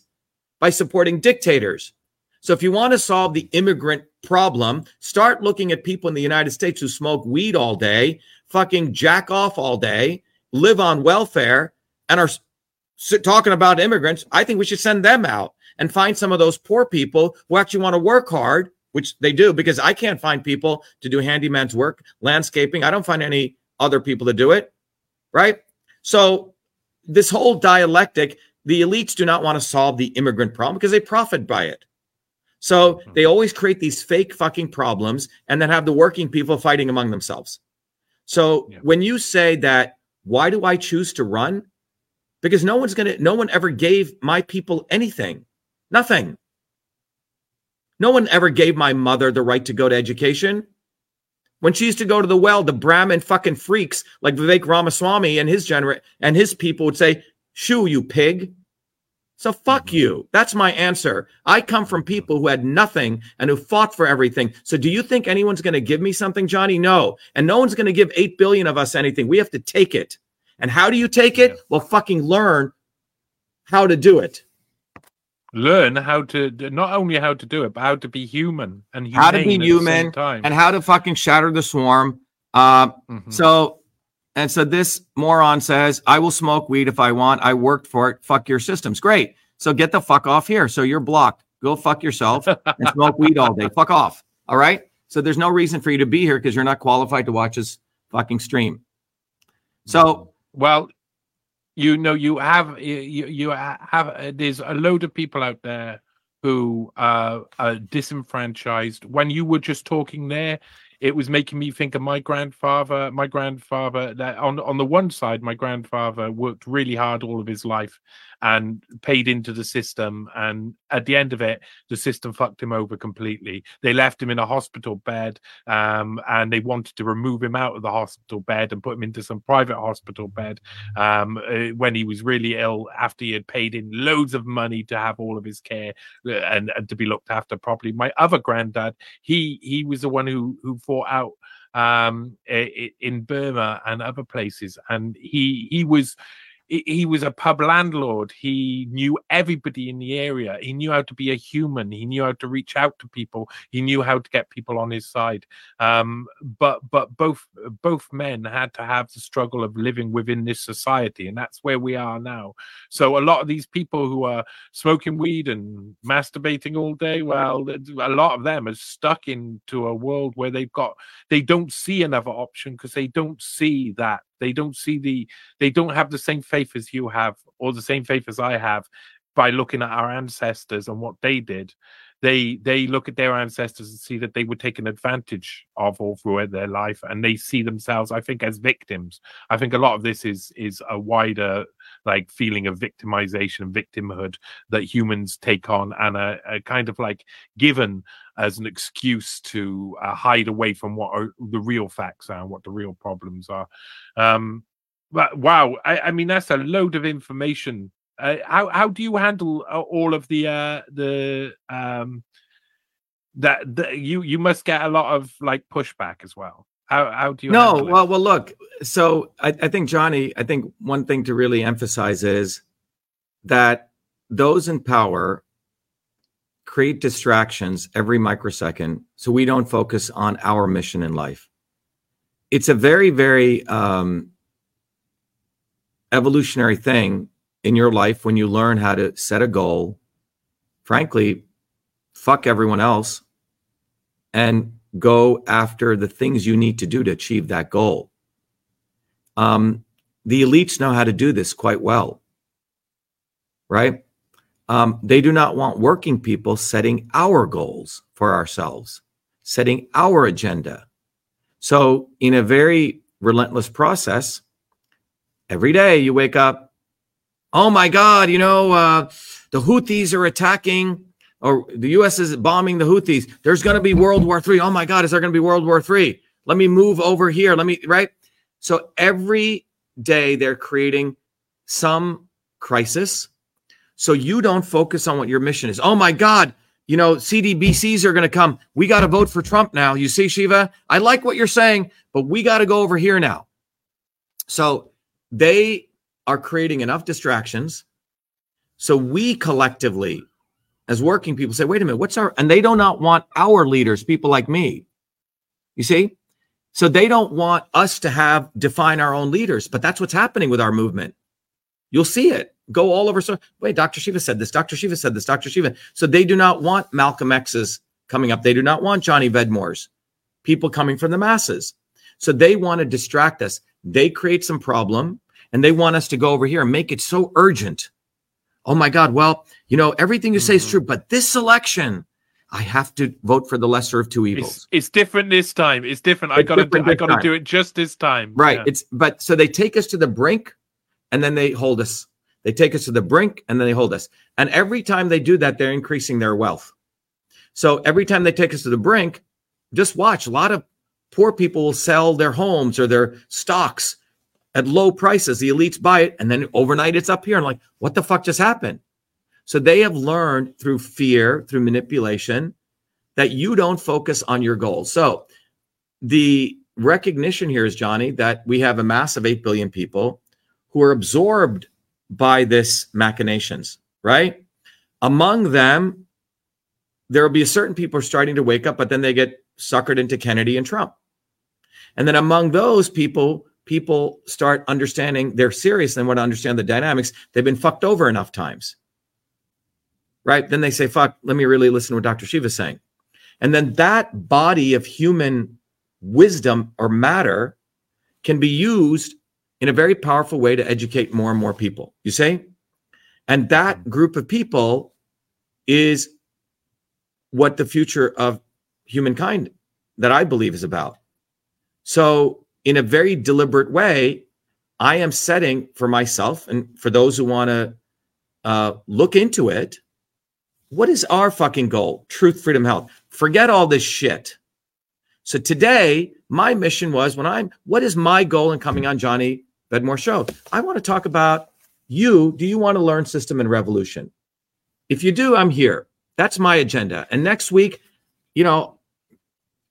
by supporting dictators. So if you want to solve the immigrant problem, start looking at people in the United States who smoke weed all day, fucking jack off all day, live on welfare, and are talking about immigrants. I think we should send them out and find some of those poor people who actually want to work hard, which they do, because I can't find people to do handyman's work, landscaping. I don't find any other people to do it, right? So this whole dialectic, the elites do not want to solve the immigrant problem because they profit by it. So hmm. they always create these fake fucking problems and then have the working people fighting among themselves. So Yeah. when you say that, why do I choose to run? Because no one's gonna, no one ever gave my people anything, nothing. No one ever gave my mother the right to go to education. When she used to go to the well, the Brahmin fucking freaks like Vivek Ramaswamy and his gener and his people would say, "Shoo, you pig." So fuck Mm-hmm. you. That's my answer. I come from people who had nothing and who fought for everything. So do you think anyone's going to give me something, Johnny? No. And no one's going to give 8 billion of us anything. We have to take it. And how do you take it? Yeah. Well, fucking learn how to do it. learn how to not only how to do it, but how to be human and How to be humane at the human. And how to fucking shatter the swarm. Uh, Mhm. So, and so this moron says, I will smoke weed if I want. I worked for it. Fuck your systems. Great. So get the fuck off here. So you're blocked. Go fuck yourself and smoke weed all day. Fuck off. All right. So there's no reason for you to be here because you're not qualified to watch this fucking stream. So Well, you know, you have you you have uh, there's a load of people out there who uh, are disenfranchised. When you were just talking there, it was making me think of my grandfather. My grandfather, on on the one side, my grandfather worked really hard all of his life and paid into the system, and at the end of it, the system fucked him over completely. They left him in a hospital bed, um, and they wanted to remove him out of the hospital bed and put him into some private hospital bed um, uh, when he was really ill after he had paid in loads of money to have all of his care uh, and, and to be looked after properly. My other granddad, he he was the one who who fought out um in Burma and other places and he he was he was a pub landlord. He knew everybody in the area. He knew how to be a human. He knew how to reach out to people. He knew how to get people on his side. Um, but but both both men had to have the struggle of living within this society, and that's where we are now. So a lot of these people who are smoking weed and masturbating all day, well, a lot of them are stuck into a world where they've got they don't see another option because they don't see that They don't see the they don't have the same faith as you have or the same faith as I have by looking at our ancestors and what they did. They they look at their ancestors and see that they were taken advantage of all throughout their life and they see themselves i think as victims. I think a lot of this is is a wider like feeling of victimization victimhood that humans take on and a, a kind of like given as an excuse to uh, hide away from what are the real facts are and what the real problems are. Um but wow I, I mean that's a load of information. Uh, how how do you handle uh, all of the uh the um that the, you you must get a lot of like pushback as well how how do you no well well look so I, I think johnny i think one thing to really emphasize is that those in power create distractions every microsecond so we don't focus on our mission in life. It's a very very um evolutionary thing in your life when you learn how to set a goal, frankly, fuck everyone else and go after the things you need to do to achieve that goal. Um, the elites know how to do this quite well, right? Um, they do not want working people setting our goals for ourselves, setting our agenda. So, in a very relentless process, every day you wake up, oh my God, you know, uh, the Houthis are attacking, or the U.S. is bombing the Houthis. There's going to be World War Three. Oh my God, is there going to be World War Three? Let me move over here. Let me, right? So every day they're creating some crisis. So you don't focus on what your mission is. Oh my God, you know, CBDCs are going to come. We got to vote for Trump now. You see, Shiva, I like what you're saying, but we got to go over here now. So they are creating enough distractions so we collectively as working people say wait a minute what's our and they do not want our leaders people like me. You see? So they don't want us to have define our own leaders but that's what's happening with our movement. You'll see it go all over so wait dr shiva said this dr shiva said this dr shiva. So they do not want malcolm x's coming up. They do not want johnny vedmore's people coming from the masses. So they want to distract us. They create some problem and they want us to go over here and make it so urgent. Oh my God. Well, you know, everything you say is mm-hmm. true, but this election, I have to vote for the lesser of two evils. It's, it's different this time. It's different. It's I gotta do, I gotta do it just this time. Right. Yeah. It's but so they take us to the brink and then they hold us. They take us to the brink and then they hold us. And every time they do that, they're increasing their wealth. So every time they take us to the brink, just watch. A lot of poor people will sell their homes or their stocks at low prices. The elites buy it, and then overnight it's up here. And like, what the fuck just happened? So they have learned through fear, through manipulation, that you don't focus on your goals. So the recognition here is, Johnny, that we have a mass of 8 billion people who are absorbed by this machinations, right? Among them, there will be certain people starting to wake up, but then they get suckered into Kennedy and Trump. And then among those people, people start understanding they're serious and want to understand the dynamics, they've been fucked over enough times. Right? Then they say, fuck, let me really listen to what Dr. Shiva's saying. And then that body of human wisdom or matter can be used in a very powerful way to educate more and more people. You see? And that group of people is what the future of humankind that I believe is about. So in a very deliberate way, I am setting for myself and for those who want to uh, look into it. What is our fucking goal? Truth, freedom, health. Forget all this shit. So today, my mission was when I'm, what is my goal in coming on Johnny Vedmore show? I want to talk about you. Do you want to learn system and revolution? If you do, I'm here. That's my agenda. And next week, you know,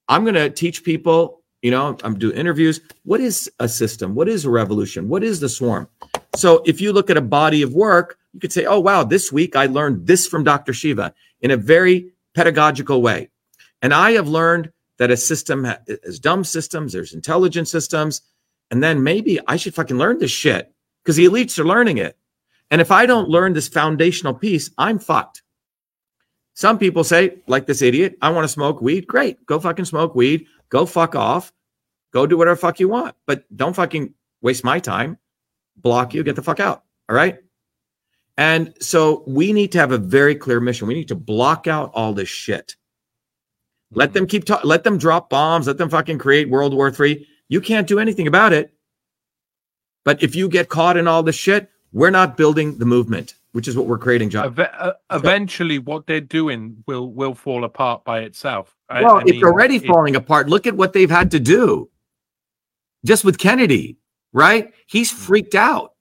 I'm going to teach people you know i'm doing interviews. What is a system? What is a revolution? What is the swarm? So if you look at a body of work you could say oh wow this week i learned this from dr shiva in a very pedagogical way. And i have learned that a system has dumb systems there's intelligent systems and then maybe i should fucking learn this shit because the elites are learning it. And if i don't learn this foundational piece i'm fucked. Some people say like this idiot i want to smoke weed great go fucking smoke weed Go fuck off. Go do whatever fuck you want, but don't fucking waste my time, block you, get the fuck out. All right. And so we need to have a very clear mission. We need to block out all this shit. Let them keep talking. Let them drop bombs. Let them fucking create World War Three. You can't do anything about it. But if you get caught in all this shit, we're not building the movement, which is what we're creating, John. Uh, eventually, what they're doing will will fall apart by itself. I- well, I it's already it- falling apart. Look at what they've had to do just with Kennedy, right? He's mm. freaked out.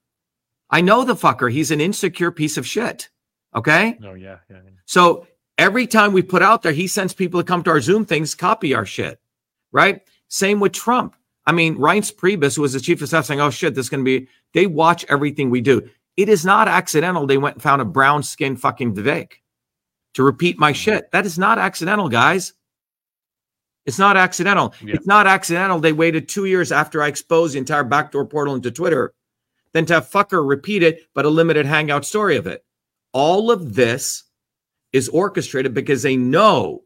I know the fucker. He's an insecure piece of shit. Okay. No, yeah, yeah. yeah. So every time we put out there, he sends people to come to our Zoom things, copy our shit, right? Same with Trump. I mean, Reince Priebus, who was the chief of staff, saying, "Oh shit, this is going to be." They watch everything we do. It is not accidental. They went and found a brown skinned fucking Vivek to repeat my mm. shit. That is not accidental, guys. It's not accidental. Yeah. It's not accidental. They waited two years after I exposed the entire backdoor portal into Twitter, then to have fucker repeat it, but a limited hangout story of it. All of this is orchestrated because they know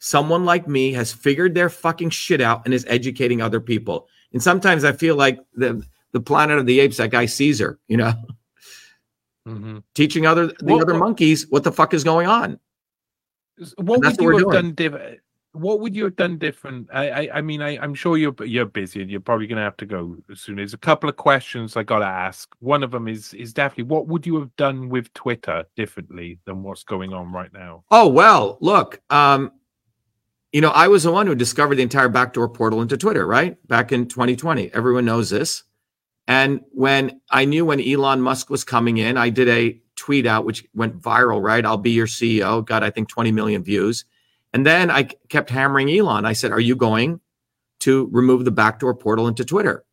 someone like me has figured their fucking shit out and is educating other people. And sometimes I feel like the the Planet of the Apes, that guy Caesar, you know, Mhm. teaching other the What- other monkeys what the fuck is going on. What would you have doing. done different? What would you have done different? I, I, I mean, I, I'm sure you're you're busy and you're probably going to have to go as soon. There's a couple of questions I got to ask. One of them is is definitely what would you have done with Twitter differently than what's going on right now? Oh well, look, um, you know, I was the one who discovered the entire backdoor portal into Twitter, right? Back in 2020. Everyone knows this. And when I knew when Elon Musk was coming in, I did a tweet out which went viral, right? I'll be your CEO. Got, I think, 20 million views. And then I kept hammering Elon. I said, Are you going to remove the backdoor portal into Twitter?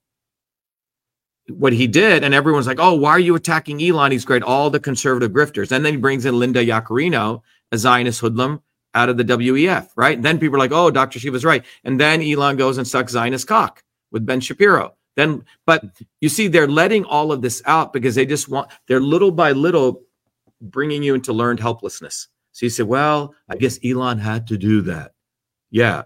What he did, and everyone's like, Oh, why are you attacking Elon? He's great. All the conservative grifters. And then he brings in Linda Yaccarino, a Zionist hoodlum out of the WEF, right? And then people are like, Oh, Dr. Shiva's right. And then Elon goes and sucks Zionist cock with Ben Shapiro. Then, but you see, they're letting all of this out because they just want, they're little by little bringing you into learned helplessness. So you say, well, I guess Elon had to do that. Yeah,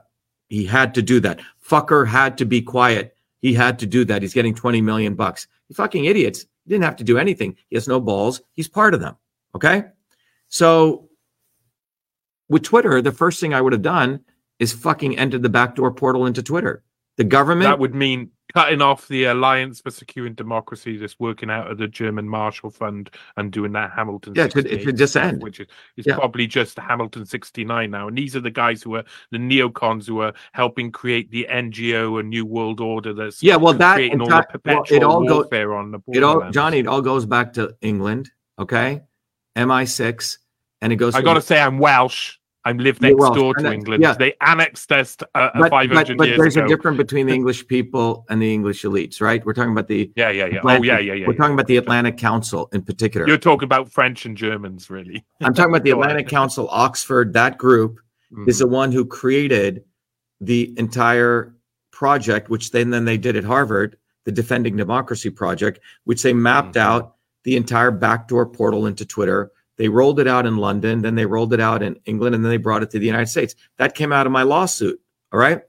he had to do that. Fucker had to be quiet. He had to do that. He's getting 20 million bucks. You fucking idiots. He didn't have to do anything. He has no balls. He's part of them. Okay. So with Twitter, the first thing I would have done is fucking entered the backdoor portal into Twitter. The government. That would mean cutting off the Alliance for Securing Democracy that's working out of the German Marshall Fund and doing that Hamilton. Yeah, it should- it 68 should just end. Which is, is Yeah. probably just Hamilton 69 now. And these are the guys who are the neocons who are helping create the NGO, a New World Order that's yeah, well, that creating all the well, it all goes. warfare on the It all. Johnny, it all goes back to England. Okay, MI6, and it goes. I got to say, I'm Welsh. I'm lived next Welsh. door to And England. yeah. They annexed us uh, but, 500 but, but years there's ago. a difference between the English people and the English elites, right? We're talking about the. yeah, yeah, yeah. Oh, yeah, yeah, yeah. We're yeah. talking about the Atlantic Council in particular. You're talking about French and Germans, really. I'm talking about the Atlantic Council, Oxford. That group is Mhm. the one who created the entire project, which then then they did at Harvard, the Defending Democracy Project, which they mapped Mhm. out the entire backdoor portal into Twitter. They rolled it out in London, then they rolled it out in England, and then they brought it to the United States. That came out of my lawsuit. All right.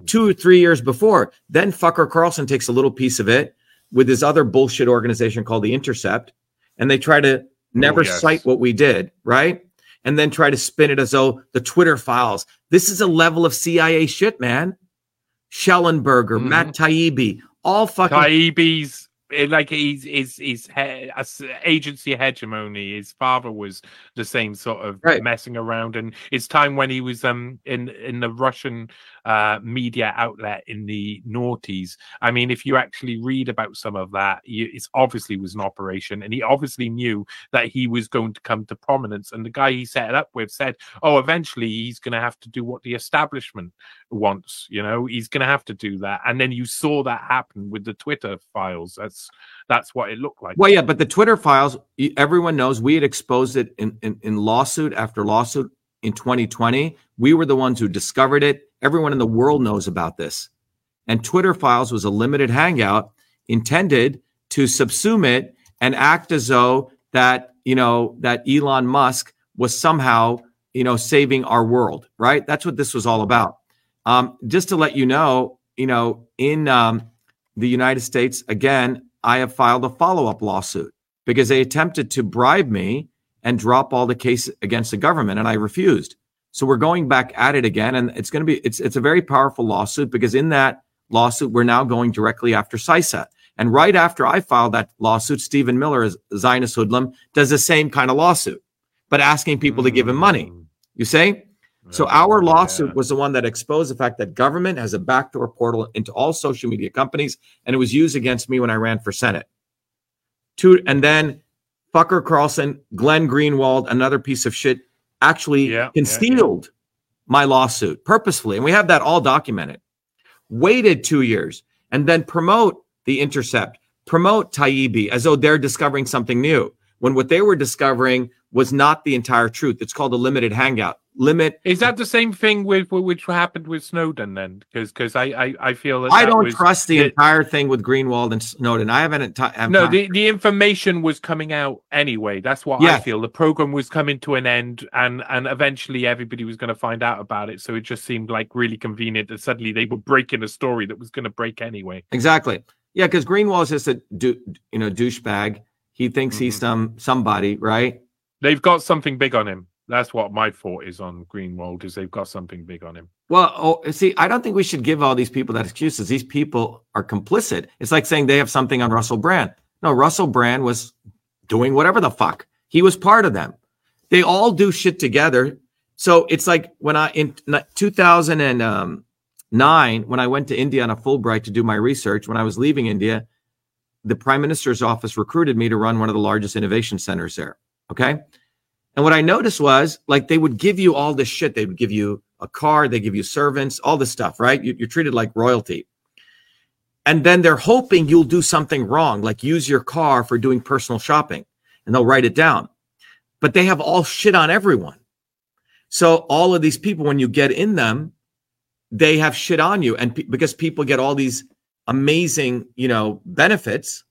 Mhm. Two or three years before. Then fucker Carlson takes a little piece of it with his other bullshit organization called The Intercept, and they try to never yes. cite what we did, right? And then try to spin it as though the Twitter files. This is a level of CIA shit, man. Shellenberger, Mhm. Matt Taibbi, all fucking Taibbi's like he's his his he- agency hegemony. His father was the same sort of Right. messing around, and it's time when he was um in in the Russian uh media outlet in the noughties. I mean, if you actually read about some of that, it's obviously was an operation, and he obviously knew that he was going to come to prominence. And the guy he set it up with said, "Oh, eventually he's going to have to do what the establishment wants. You know, he's going to have to do that." And then you saw that happen with the Twitter files. That's that's what it looked like. Well, yeah, but the Twitter files, everyone knows we had exposed it in, in, in lawsuit after lawsuit in 2020. We were the ones who discovered it. Everyone in the world knows about this. And Twitter files was a limited hangout intended to subsume it and act as though that, you know, that Elon Musk was somehow, you know, saving our world, right? That's what this was all about. Um, just to let you know, you know, in um, the United States, again, I have filed a follow up lawsuit because they attempted to bribe me and drop all the case against the government, and I refused. So we're going back at it again, and it's going to be it's it's a very powerful lawsuit because in that lawsuit we're now going directly after CISA. And right after I filed that lawsuit, Stephen Miller, as Zionist hoodlum, does the same kind of lawsuit, but asking people mm. to give him money. Mm. You see? So our lawsuit yeah. was the one that exposed the fact that government has a backdoor portal into all social media companies, and it was used against me when I ran for Senate. Two, and then Fucker Carlson, Glenn Greenwald, another piece of shit, actually yeah, concealed yeah, my lawsuit purposefully, and we have that all documented. Waited two years and then promote the Intercept, promote Taibbi as though they're discovering something new, when what they were discovering was not the entire truth. It's called a limited hangout limit. Is that the same thing with which happened with Snowden then? Because because I, I I feel that I don't was, trust the it, entire thing with Greenwald and Snowden. I haven't. Have no, the, the information was coming out anyway. That's what I feel. The program was coming to an end, and and eventually everybody was going to find out about it. So it just seemed like really convenient that suddenly they were breaking a story that was going to break anyway. Exactly. Yeah, because Greenwald's just a du- you know douchebag. He thinks mm-hmm. he's some somebody, right? They've got something big on him. That's what my thought is on Greenwald is they've got something big on him. Well, oh, see, I don't think we should give all these people that excuses. These people are complicit. It's like saying they have something on Russell Brand. No, Russell Brand was doing whatever the fuck. He was part of them. They all do shit together. So it's like when I in 2009 when I went to India on a Fulbright to do my research. When I was leaving India, the Prime Minister's office recruited me to run one of the largest innovation centers there. Okay. And what I noticed was like they would give you all this shit. They would give you a car, they give you servants, all this stuff, right? You, are treated like royalty. And then they're hoping you'll do something wrong, like use your car for doing personal shopping, and they'll write it down. But they have all shit on everyone. So all of these people, when you get in them, they have shit on you. And p- because people get all these amazing, you know, benefits,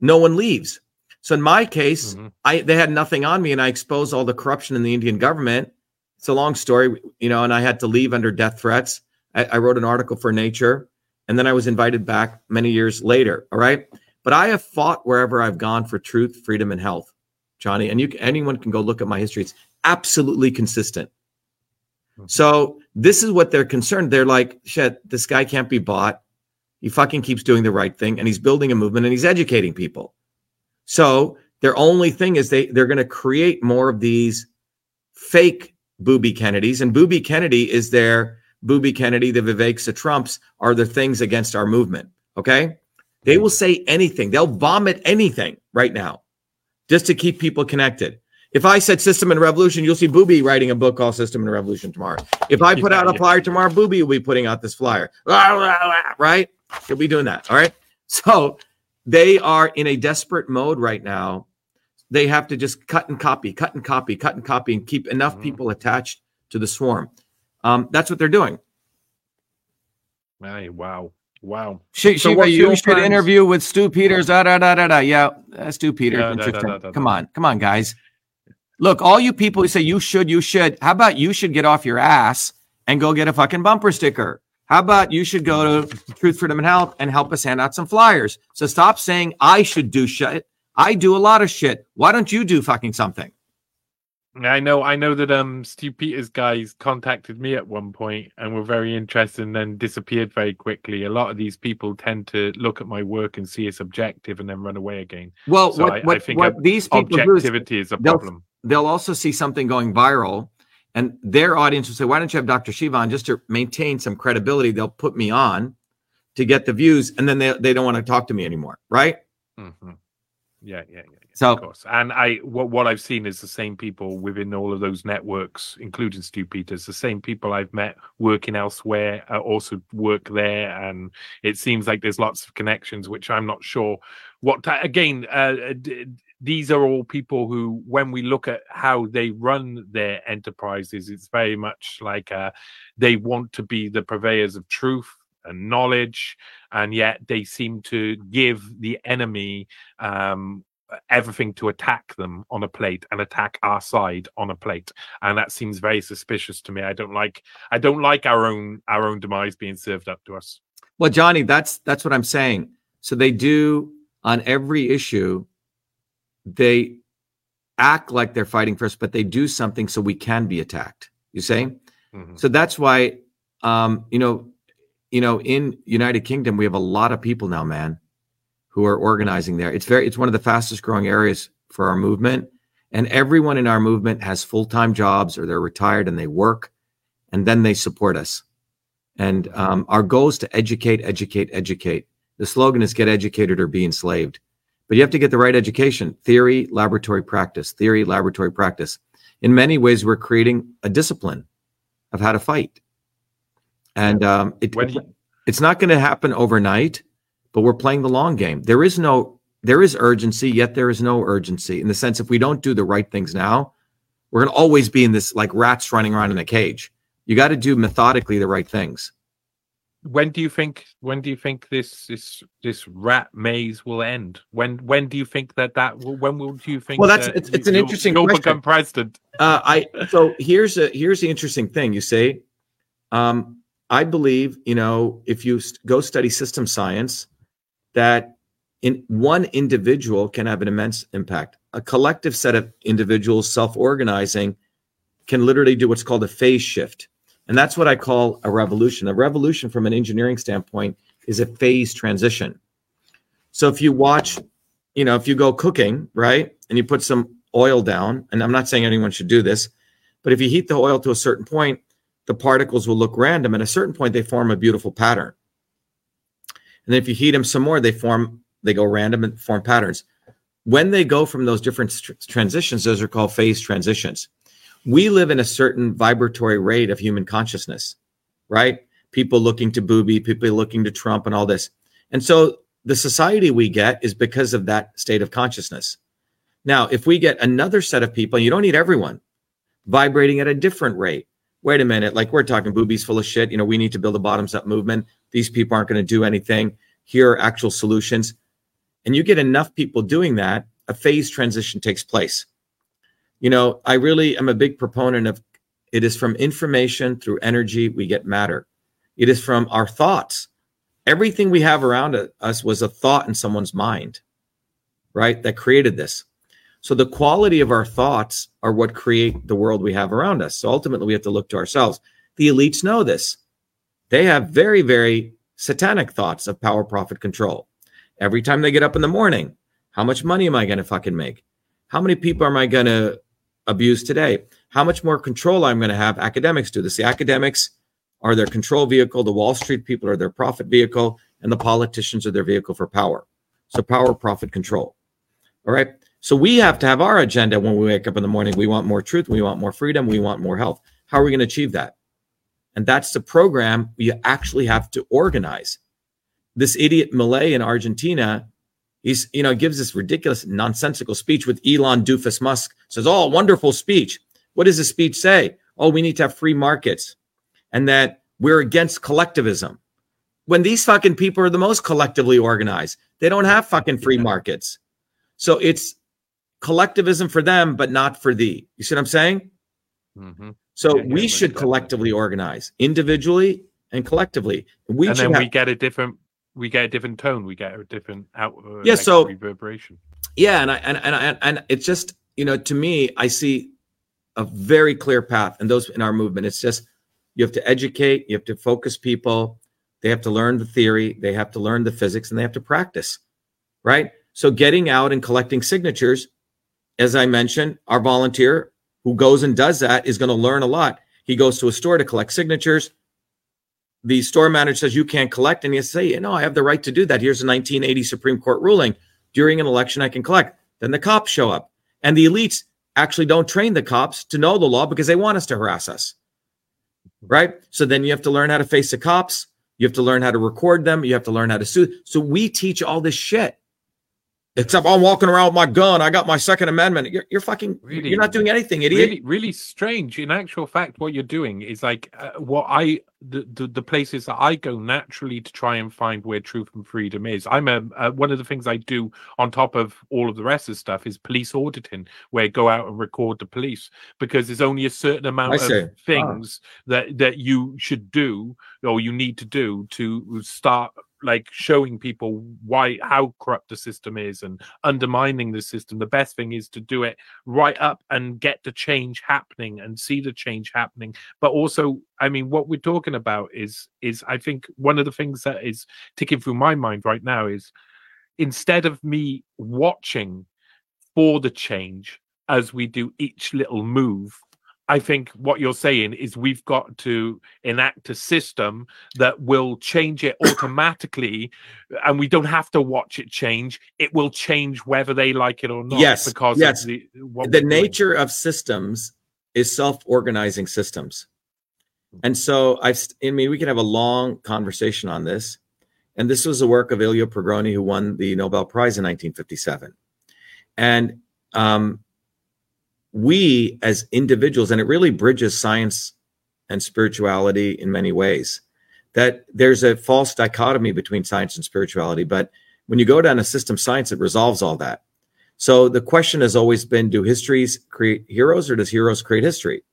no one leaves. So in my case, mm-hmm. I they had nothing on me, and I exposed all the corruption in the Indian government. It's a long story, you know, and I had to leave under death threats. I, I wrote an article for Nature, and then I was invited back many years later. All right, but I have fought wherever I've gone for truth, freedom, and health, Johnny. And you, anyone can go look at my history. It's absolutely consistent. Mm-hmm. So this is what they're concerned. They're like, shit, this guy can't be bought. He fucking keeps doing the right thing, and he's building a movement, and he's educating people. So their only thing is they they're going to create more of these fake Booby Kennedys, and Booby Kennedy is their Booby Kennedy, the Viveks, the Trumps are the things against our movement. Okay, they will say anything, they'll vomit anything right now, just to keep people connected. If I said System and Revolution, you'll see Booby writing a book called System and Revolution tomorrow. If I put out a flyer tomorrow, Booby will be putting out this flyer. Right? He'll be doing that. All right. So they are in a desperate mode right now. They have to just cut and copy, cut and copy, cut and copy, and keep enough mm-hmm. people attached to the swarm. Um, that's what they're doing. Hey, wow. Wow. Shiva, so you should plans? interview with Stu Peters. Da, da, da, da, da. Yeah, uh, Stu Peters. Yeah, da, da, da, come on. Come on, guys. Look, all you people who say you should, you should. How about you should get off your ass and go get a fucking bumper sticker? How about you should go to Truth, Freedom, and Health and help us hand out some flyers? So stop saying I should do shit. I do a lot of shit. Why don't you do fucking something? I know, I know that um Stu Peters guys contacted me at one point and were very interested and then disappeared very quickly. A lot of these people tend to look at my work and see it's objective and then run away again. Well, so what, I, what, I think what these people objectivity is, is a problem. They'll, they'll also see something going viral and their audience will say, why don't you have Dr. Shiva on just to maintain some credibility? They'll put me on to get the views, and then they, they don't want to talk to me anymore, right? Mm-hmm. Yeah, yeah, yeah. So, of course, and I what what I've seen is the same people within all of those networks, including Stu Peters. The same people I've met working elsewhere uh, also work there, and it seems like there's lots of connections, which I'm not sure what. Again, uh, d- these are all people who, when we look at how they run their enterprises, it's very much like uh, they want to be the purveyors of truth and knowledge, and yet they seem to give the enemy um, everything to attack them on a plate and attack our side on a plate. And that seems very suspicious to me. I don't like i don't like our own our own demise being served up to us. Well, Johnny, that's that's what I'm saying. So they do on every issue, they act like they're fighting for us, but they do something so we can be attacked. You say? Mhm. So that's why um, you know, you know, in United Kingdom, we have a lot of people now, man, who are organizing there. It's very it's one of the fastest growing areas for our movement. And everyone in our movement has full-time jobs or they're retired and they work and then they support us. And um, our goal is to educate, educate, educate. The slogan is get educated or be enslaved. But you have to get the right education theory, laboratory practice, theory, laboratory practice. In many ways, we're creating a discipline of how to fight. And um, it, you- it's not going to happen overnight, but we're playing the long game. There is no, there is urgency, yet there is no urgency in the sense if we don't do the right things now, we're going to always be in this like rats running around in a cage. You got to do methodically the right things. When do you think when do you think this this this rat maze will end? When when do you think that that when will do you think? Well, that's- that it's- it's an interesting You'll question. become president. Uh, I so here's a here's the interesting thing. You say, um, I believe you know if you st- go study system science, that in one individual can have an immense impact. A collective set of individuals self-organizing can literally do what's called a phase shift, and that's what I call a revolution. A revolution, from an engineering standpoint, is a phase transition. So if you watch, you know, if you go cooking, right, and you put some oil down, and I'm not saying anyone should do this, but if you heat the oil to a certain point, the particles will look random. At a certain point, they form a beautiful pattern. And if you heat them some more, they form, they go random and form patterns. When they go from those different tr- transitions, those are called phase transitions. We live in a certain vibratory rate of human consciousness, right? People looking to booby, people looking to Trump, and all this. And so the society we get is because of that state of consciousness. Now, if we get another set of people, you don't need everyone vibrating at a different rate. Wait a minute, like we're talking boobies full of shit. You know, we need to build a bottoms up movement. These people aren't going to do anything. Here are actual solutions. And you get enough people doing that, a phase transition takes place. You know, I really am a big proponent of it is from information through energy we get matter. It is from our thoughts. Everything we have around us was a thought in someone's mind, right? That created this. So the quality of our thoughts are what create the world we have around us. So ultimately, we have to look to ourselves. The elites know this. They have very, very satanic thoughts of power, profit, control. Every time they get up in the morning, how much money am I going to fucking make? How many people am I going to abuse today? How much more control I'm going to have? Academics do this. The academics are their control vehicle. The Wall Street people are their profit vehicle, and the politicians are their vehicle for power. So power, profit, control. All right. So we have to have our agenda when we wake up in the morning. We want more truth. We want more freedom. We want more health. How are we going to achieve that? And that's the program we actually have to organize. This idiot Milei in Argentina, he's, you know, gives this ridiculous, nonsensical speech with Elon Doofus Musk. Says, Oh, wonderful speech. What does the speech say? Oh, we need to have free markets and that we're against collectivism. When these fucking people are the most collectively organized, they don't have fucking free markets. So it's collectivism for them, but not for thee. You see what I'm saying? hmm So Yeah, we should collectively organize individually and collectively. We and then have, we get a different we get a different tone. We get a different out. Uh, Yeah, so- reverberation. yeah, and I and, and and and it's just you know to me, I see a very clear path, and those in our movement, it's just you have to educate, you have to focus people, they have to learn the theory, they have to learn the physics, and they have to practice, right? So getting out and collecting signatures, as I mentioned, our volunteer who goes and does that is going to learn a lot. He goes to a store to collect signatures. The store manager says you can't collect, and you say, you know, I have the right to do that. Here's a 1980 Supreme Court ruling. During an election, I can collect. Then the cops show up, and the elites actually don't train the cops to know the law because they want us to harass us. Right? So then you have to learn how to face the cops. You have to learn how to record them. You have to learn how to sue. So we teach all this shit. Except I'm walking around with my gun. I got my Second Amendment. You're, you're fucking. Really? You're not doing anything, idiot. really really strange in actual fact what you're doing is like uh, what i the, the the places that i go naturally to try and find where truth and freedom is i'm a uh, one of the things i do on top of all of the rest of stuff is police auditing where I go out and record the police because there's only a certain amount of things that that you should do or you need to do to start like showing people why how corrupt the system is and undermining the system the best thing is to do it right up and get the change happening and see the change happening. But also i mean what we're talking about is is i think one of the things that is ticking through my mind right now is instead of me watching for the change as we do each little move i think what you're saying is we've got to enact a system that will change it automatically and we don't have to watch it change it will change whether they like it or not Yes, because yes. the, what the we're doing. nature of systems is self-organizing systems and so i've i mean we can have a long conversation on this and this was the work of ilya Prigogine, who won the nobel prize in 1957 and um, we as individuals and it really bridges science and spirituality in many ways that there's a false dichotomy between science and spirituality but when you go down a system science it resolves all that so the question has always been do histories create heroes or does heroes create history?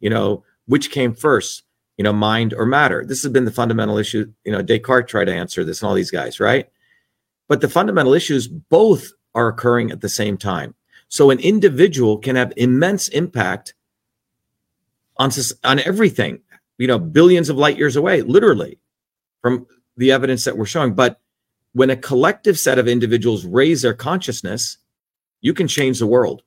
You know, which came first, you know, mind or matter? This has been the fundamental issue. You know, Descartes tried to answer this and all these guys, right? But the fundamental issues both are occurring at the same time. So an individual can have immense impact on, on everything, you know, billions of light years away, literally, from the evidence that we're showing. But when a collective set of individuals raise their consciousness, you can change the world.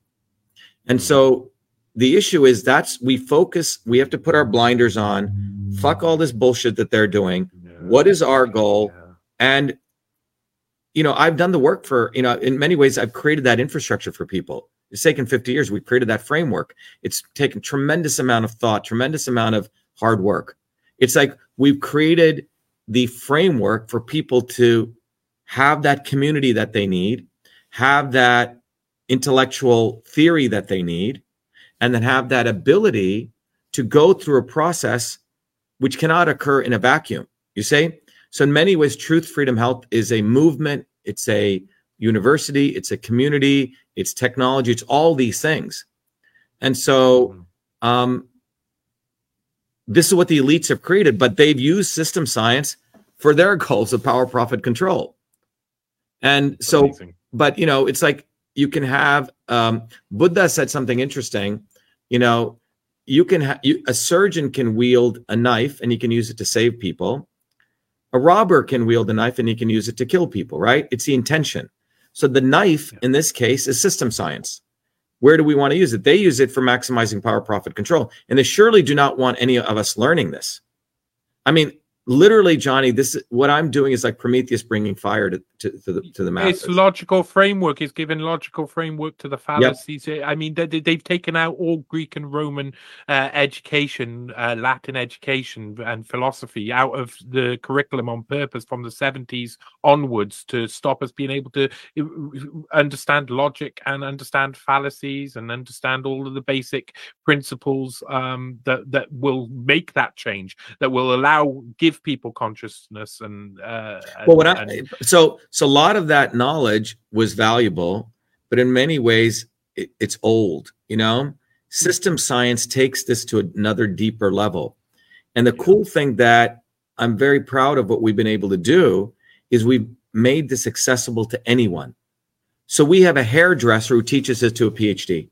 And so the issue is that's we focus, we have to put our blinders on, fuck all this bullshit that they're doing. What is our goal? Yeah. And you know, I've done the work for, you know, in many ways I've created that infrastructure for people. It's taken 50 years. We've created that framework. It's taken tremendous amount of thought, tremendous amount of hard work. It's like we've created the framework for people to have that community that they need, have that intellectual theory that they need, and then have that ability to go through a process which cannot occur in a vacuum. You say? So, in many ways, Truth, Freedom, Health is a movement, it's a university, it's a community, it's technology, it's all these things. And so, um, this is what the elites have created, but they've used system science for their goals of power, profit, control. And so, Amazing. but you know, it's like you can have um, Buddha said something interesting. You know, you can have you, a surgeon can wield a knife and he can use it to save people. A robber can wield a knife and he can use it to kill people. Right? It's the intention. So the knife in this case is system science. Where do we want to use it? They use it for maximizing power, profit, control, and they surely do not want any of us learning this. I mean, literally, Johnny, this is what I'm doing is like Prometheus bringing fire to to, to the to the masses. It's logical framework. It's given logical framework to the fallacies. I mean, they, they've taken out all Greek and Roman uh, education, uh, Latin education, and philosophy out of the curriculum on purpose from the 70s onwards to stop us being able to uh, understand logic and understand fallacies and understand all of the basic principles um, that that will make that change, that will allow give people consciousness and uh, well what and- I, and- so so a lot of that knowledge was valuable but in many ways it, it's old you know? System science takes this to another deeper level. And the cool thing that i'm very proud of what we've been able to do is we've made this accessible to anyone. So we have a hairdresser who teaches it to a phd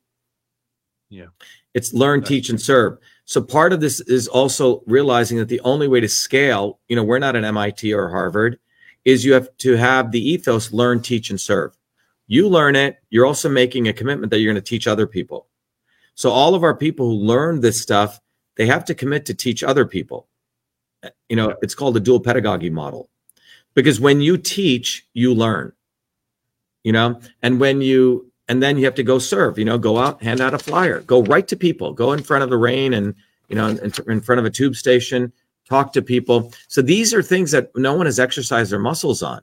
Yeah. it's learn That's teach and serve so part of this is also realizing that the only way to scale you know we're not an mit or harvard is you have to have the ethos learn teach and serve. You learn it you're also making a commitment that you're going to teach other people. So all of our people who learn this stuff they have to commit to teach other people. You know it's called the dual pedagogy model. Because when you teach you learn. You know and when you and then you have to go serve you know go out hand out a flyer go right to people go in front of the rain and you know in, in front of a tube station talk to people so these are things that no one has exercised their muscles on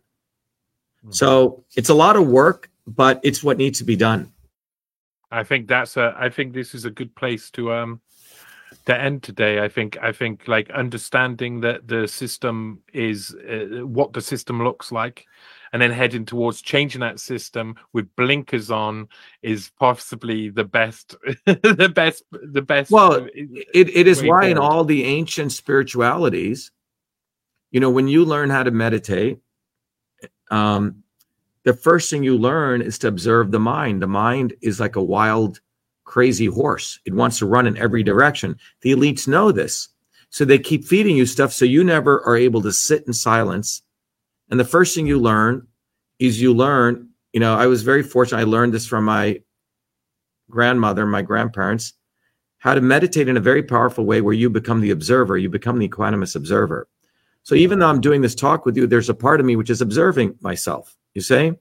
so it's a lot of work but it's what needs to be done. I think that's a. I think this is a good place to um to end today. I think. I think like understanding that the system is uh, what the system looks like, and then heading towards changing that system with blinkers on is possibly the best. the best. The best. Well, it, it is why in all the ancient spiritualities, you know, when you learn how to meditate, um, the first thing you learn is to observe the mind. The mind is like a wild, crazy horse. It wants to run in every direction. The elites know this. So they keep feeding you stuff so you never are able to sit in silence. And the first thing you learn is you learn, you know, I was very fortunate. I learned this from my grandmother, my grandparents, how to meditate in a very powerful way where you become the observer, you become the equanimous observer. So even though I'm doing this talk with you, there's a part of me which is observing myself. You say,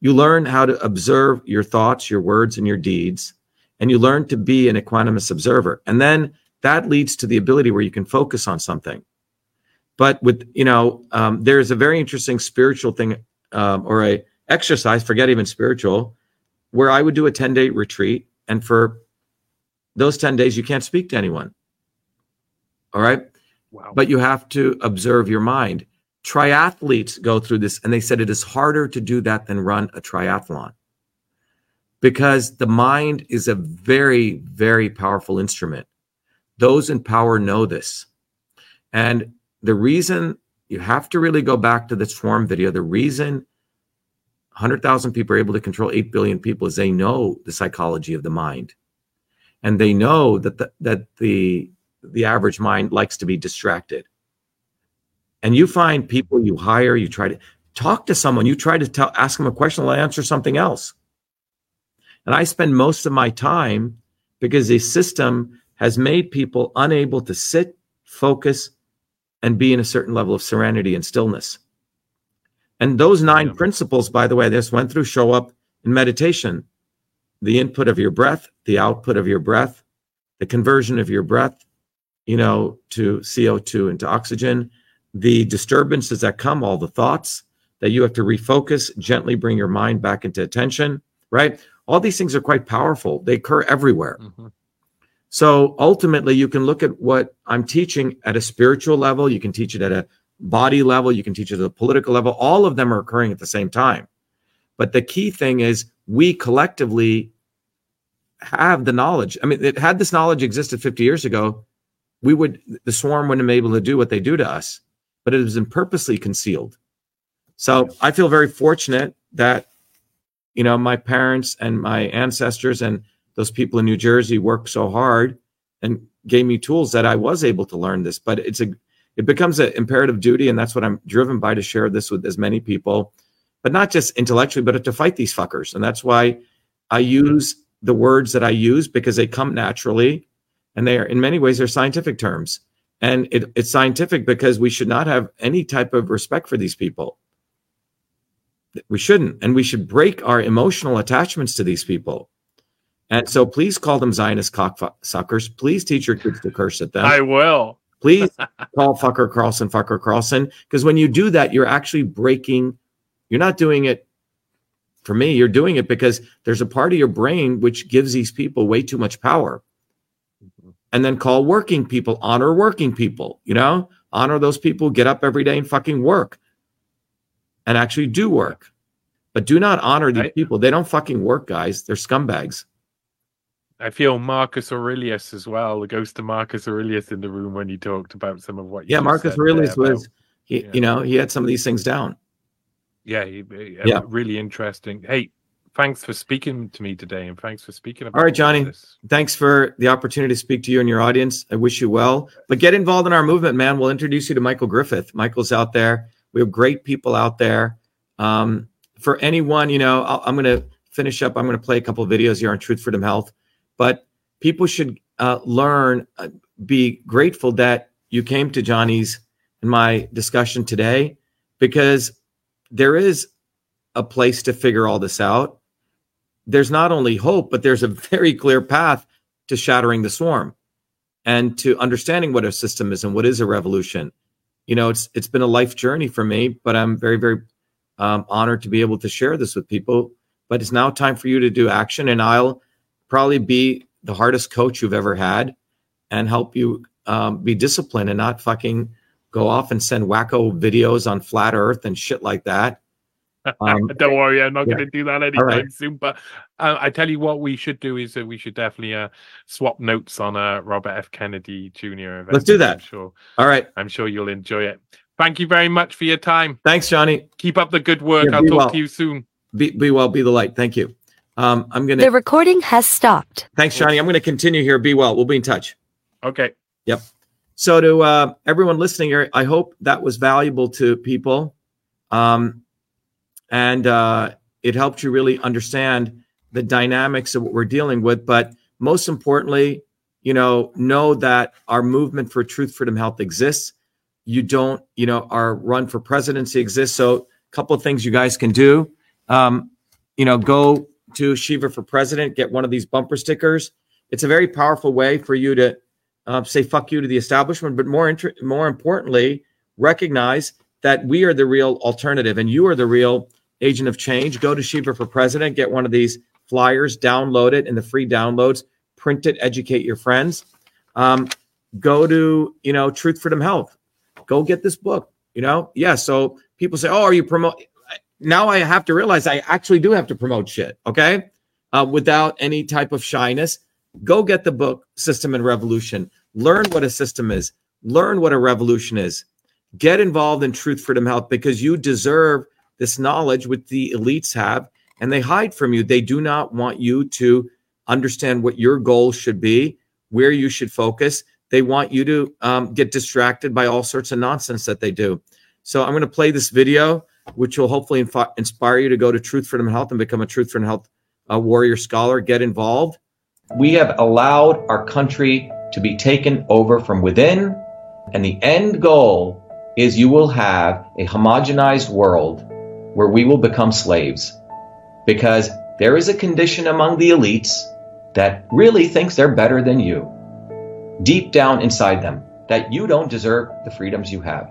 you learn how to observe your thoughts, your words, and your deeds, and you learn to be an equanimous observer. And then that leads to the ability where you can focus on something. But with you know, um, there's a very interesting spiritual thing um, or a exercise. Forget even spiritual, where I would do a 10 day retreat, and for those 10 days you can't speak to anyone. All right Wow. but you have to observe your mind. Triathletes go through this, and they said it is harder to do that than run a triathlon because the mind is a very, very powerful instrument. Those in power know this. And the reason you have to really go back to the swarm video, the reason 100,000 people are able to control 8 billion people is they know the psychology of the mind. And they know that the, that the the average mind likes to be distracted. And you find people you hire, you try to talk to someone, you try to tell, ask them a question, they'll answer something else. And I spend most of my time because the system has made people unable to sit, focus, and be in a certain level of serenity and stillness. And those nine Yeah. principles, by the way, this went through show up in meditation. The input of your breath, the output of your breath, the conversion of your breath, you know, to CO2 and to oxygen, the disturbances that come, all the thoughts that you have to refocus, gently bring your mind back into attention, right? All these things are quite powerful. They occur everywhere. Mhm. So ultimately, you can look at what I'm teaching at a spiritual level, you can teach it at a body level, you can teach it at a political level. All of them are occurring at the same time. But the key thing is we collectively have the knowledge. I mean, it, had this knowledge existed 50 years ago, we would the swarm wouldn't have been able to do what they do to us, but it has been purposely concealed. So I feel very fortunate that you know my parents and my ancestors and those people in New Jersey worked so hard and gave me tools that I was able to learn this. But it's a it becomes an imperative duty, and that's what I'm driven by to share this with as many people, but not just intellectually, but to fight these fuckers. And that's why I use the words that I use because they come naturally and they are in many ways they're scientific terms and it, it's scientific because we should not have any type of respect for these people we shouldn't and we should break our emotional attachments to these people and so please call them zionist cocksuckers please teach your kids to curse at them I will. please call fucker carlson fucker carlson because when you do that you're actually breaking you're not doing it for me you're doing it because there's a part of your brain which gives these people way too much power and then call working people, honor working people, you know, honor those people who get up every day and fucking work and actually do work. But do not honor these I- people. They don't fucking work, guys. They're scumbags. I feel Marcus Aurelius as well, the ghost of Marcus Aurelius in the room when you talked about some of what you Yeah, Marcus Aurelius was, he, yeah. you know, he had some of these things down. yeah, he, he- Yeah. really interesting. Hey, thanks for speaking to me today, and thanks for speaking about All right, Johnny. this. Thanks for the opportunity to speak to you and your audience. I wish you well. But get involved in our movement, man. We'll introduce you to Michael Griffith. Michael's out there. We have great people out there. Um, for anyone, you know, I'll, I'm going to finish up. I'm going to play a couple of videos here on Truth Freedom Health. But people should uh, learn, uh, be grateful that you came to Johnny's and my discussion today because there is a place to figure all this out there's not only hope, but there's a very clear path to shattering the swarm and to understanding what a system is and what is a revolution. You know, it's it's been a life journey for me, but I'm very very um, honored to be able to share this with people but it's now time for you to do action. And I'll probably be the hardest coach you've ever had and help you um, be disciplined and not fucking go off and send wacko videos on flat earth and shit like that. Um, Don't worry, I'm not yeah. going to do that anytime right. soon. But uh, I tell you what, we should do is uh, we should definitely uh, swap notes on uh, Robert F. Kennedy Jr. Event. Let's do that. I'm sure. All right. I'm sure you'll enjoy it. Thank you very much for your time. Thanks, Johnny. Keep up the good work. Yeah, I'll talk well. to you soon. Be, be well, be the light. Thank you. Um, I'm going The recording has stopped. thanks, Johnny. I'm going to continue here. Be well. We'll be in touch. Okay. Yep. So to uh, everyone listening here, I hope that was valuable to people, um, and uh, it helped you really understand the dynamics of what we're dealing with. But most importantly, you know, know that our movement for truth, freedom, health exists. You don't, you know, our run for presidency exists. So a couple of things you guys can do. Um, you know, go to Shiva for President, get one of these bumper stickers. It's a very powerful way for you to uh, say fuck you to the establishment, but more inter- more importantly, recognize that we are the real alternative and you are the real agent of change. Go to Shiva for President, get one of these flyers, download it in the free downloads, print it, educate your friends. Um, go to you know Truth Freedom Health. Go get this book. You know, yeah. So people say, "Oh, are you promote?" Now I have to realize I actually do have to promote shit. Okay, uh, without any type of shyness. Go get the book System and Revolution. Learn what a system is. Learn what a revolution is. Get involved in Truth Freedom Health because you deserve this knowledge which the elites have and they hide from you. They do not want you to understand what your goals should be, where you should focus. They want you to um, get distracted by all sorts of nonsense that they do. So I'm going to play this video, which will hopefully infi- inspire you to go to Truth Freedom and Health and become a Truth Freedom Health uh, warrior scholar. Get involved. We have allowed our country to be taken over from within, and the end goal is you will have a homogenized world where we will become slaves because there is a condition among the elites that really thinks they're better than you, deep down inside them, that you don't deserve the freedoms you have.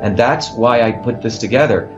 And that's why I put this together.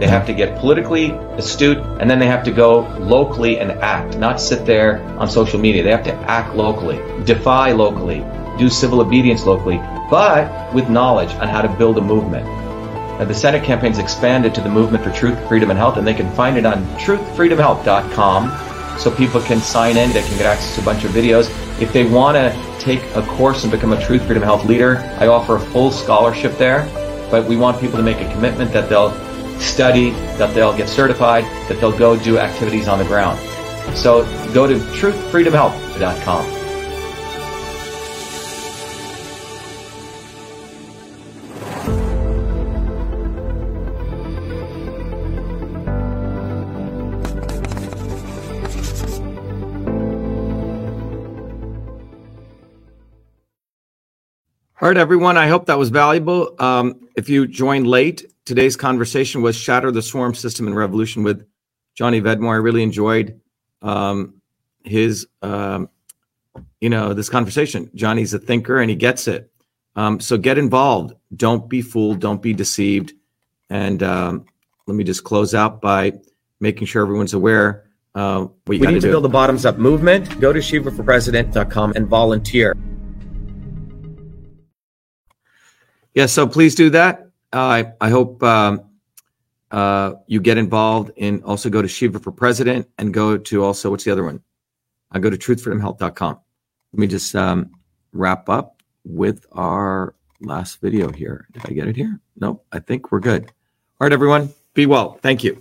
They have to get politically astute and then they have to go locally and act, not sit there on social media. They have to act locally, defy locally, do civil obedience locally, but with knowledge on how to build a movement. Now, the Senate campaign's expanded to the Movement for Truth, Freedom, and Health, and they can find it on truthfreedomhealth.com so people can sign in, they can get access to a bunch of videos. If they want to take a course and become a Truth, Freedom, Health leader, I offer a full scholarship there, but we want people to make a commitment that they'll study, that they'll get certified, that they'll go do activities on the ground. So go to truthfreedomhealth.com. All right, everyone. I hope that was valuable. Um, if you joined late, today's conversation was Shatter the Swarm System and Revolution with Johnny Vedmore. I really enjoyed um, his, um, you know, this conversation. Johnny's a thinker and he gets it. Um, so get involved. Don't be fooled. Don't be deceived. And um, let me just close out by making sure everyone's aware. Uh, we need to do. build a bottoms up movement. Go to shivaforpresident.com and volunteer. Yeah, so please do that. Uh, I, I hope um, uh, you get involved and also go to Shiva for President and go to also, what's the other one? I go to truthfreedomhealth.com. Let me just um, wrap up with our last video here. Did I get it here? Nope. I think we're good. All right, everyone. Be well. Thank you.